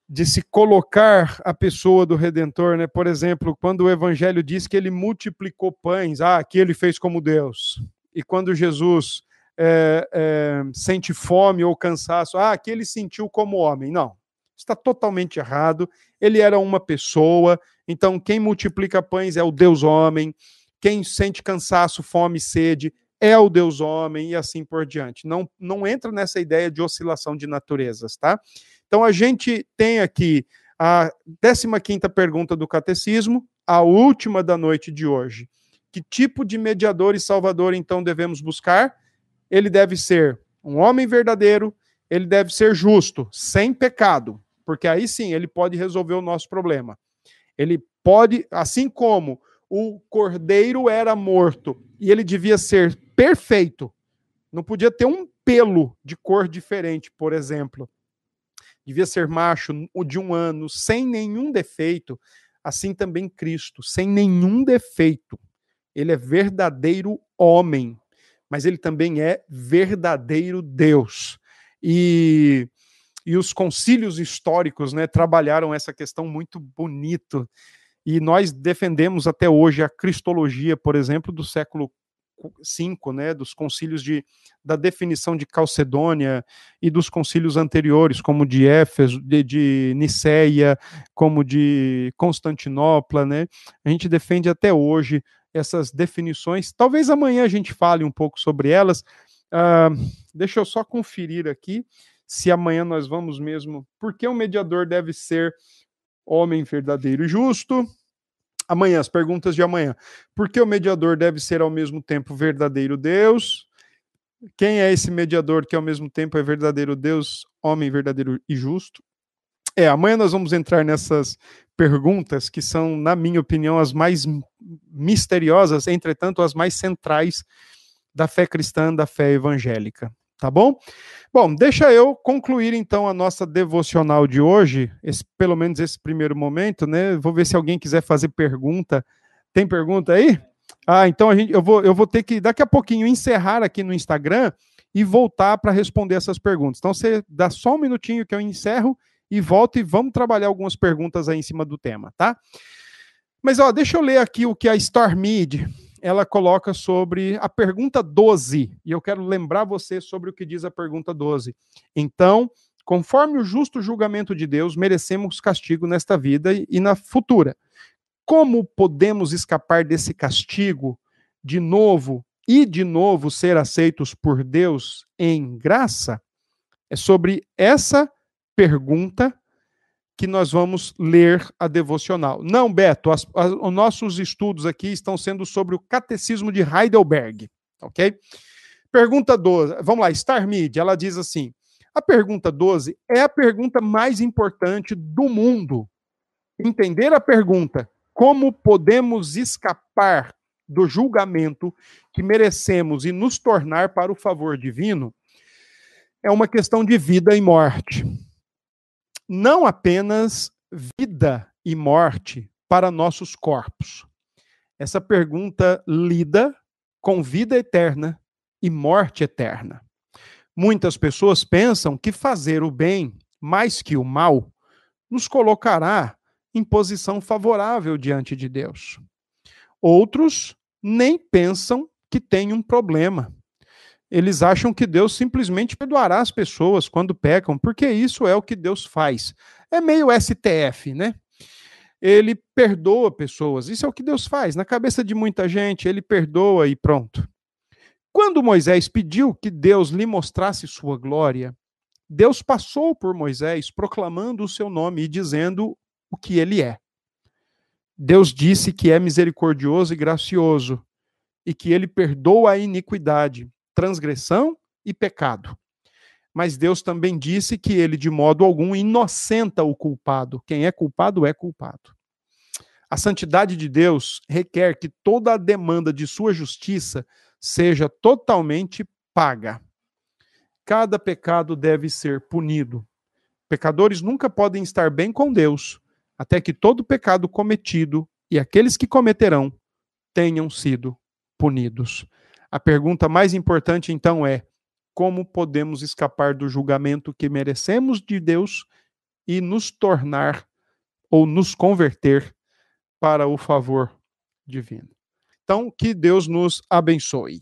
De se colocar a pessoa do Redentor, né? Por exemplo, quando o Evangelho diz que ele multiplicou pães, ah, que ele fez como Deus. E quando Jesus é, é, sente fome ou cansaço, ah, que ele sentiu como homem. Não, está totalmente errado. Ele era uma pessoa, então quem multiplica pães é o Deus homem, quem sente cansaço, fome, sede é o Deus homem e assim por diante. Não, não entra nessa ideia de oscilação de naturezas, tá? Então a gente tem aqui a 15 pergunta do catecismo, a última da noite de hoje. Que tipo de mediador e salvador então devemos buscar? Ele deve ser um homem verdadeiro, ele deve ser justo, sem pecado, porque aí sim ele pode resolver o nosso problema. Ele pode, assim como o cordeiro era morto e ele devia ser perfeito, não podia ter um pelo de cor diferente, por exemplo. Devia ser macho de um ano, sem nenhum defeito. assim também Cristo, sem nenhum defeito. Ele é verdadeiro homem, mas ele também é verdadeiro Deus. E, e os concílios históricos né, trabalharam essa questão muito bonito. E nós defendemos até hoje a cristologia, por exemplo, do século V, né, dos concílios de, da definição de Calcedônia e dos concílios anteriores, como de Éfeso, de, de Niceia, como de Constantinopla, né? A gente defende até hoje essas definições. Talvez amanhã a gente fale um pouco sobre elas. Uh, deixa eu só conferir aqui se amanhã nós vamos mesmo. Por que o mediador deve ser homem verdadeiro e justo? Amanhã, as perguntas de amanhã. Por que o mediador deve ser ao mesmo tempo verdadeiro Deus? Quem é esse mediador que ao mesmo tempo é verdadeiro Deus, homem verdadeiro e justo? É, amanhã nós vamos entrar nessas perguntas que são, na minha opinião, as mais misteriosas, entretanto, as mais centrais da fé cristã, da fé evangélica. Tá bom? Bom, deixa eu concluir então a nossa devocional de hoje, esse, pelo menos esse primeiro momento, né? Vou ver se alguém quiser fazer pergunta. Tem pergunta aí? Ah, então a gente, eu, vou, eu vou ter que daqui a pouquinho encerrar aqui no Instagram e voltar para responder essas perguntas. Então você dá só um minutinho que eu encerro e volto e vamos trabalhar algumas perguntas aí em cima do tema, tá? Mas ó, deixa eu ler aqui o que a Starmid ela coloca sobre a pergunta 12, e eu quero lembrar você sobre o que diz a pergunta 12. Então, conforme o justo julgamento de Deus, merecemos castigo nesta vida e na futura. Como podemos escapar desse castigo de novo e de novo ser aceitos por Deus em graça? É sobre essa pergunta que nós vamos ler a devocional. Não, Beto, as, as, os nossos estudos aqui estão sendo sobre o Catecismo de Heidelberg, ok? Pergunta 12, vamos lá, Star Mid, ela diz assim: a pergunta 12 é a pergunta mais importante do mundo. Entender a pergunta, como podemos escapar do julgamento que merecemos e nos tornar para o favor divino, é uma questão de vida e morte não apenas vida e morte para nossos corpos. Essa pergunta lida com vida eterna e morte eterna. Muitas pessoas pensam que fazer o bem mais que o mal nos colocará em posição favorável diante de Deus. Outros nem pensam que tem um problema eles acham que Deus simplesmente perdoará as pessoas quando pecam, porque isso é o que Deus faz. É meio STF, né? Ele perdoa pessoas, isso é o que Deus faz. Na cabeça de muita gente, ele perdoa e pronto. Quando Moisés pediu que Deus lhe mostrasse sua glória, Deus passou por Moisés proclamando o seu nome e dizendo o que ele é. Deus disse que é misericordioso e gracioso e que ele perdoa a iniquidade transgressão e pecado. Mas Deus também disse que ele, de modo algum, inocenta o culpado. Quem é culpado é culpado. A santidade de Deus requer que toda a demanda de sua justiça seja totalmente paga. Cada pecado deve ser punido. Pecadores nunca podem estar bem com Deus, até que todo pecado cometido e aqueles que cometerão tenham sido punidos. A pergunta mais importante, então, é: como podemos escapar do julgamento que merecemos de Deus e nos tornar ou nos converter para o favor divino? Então, que Deus nos abençoe.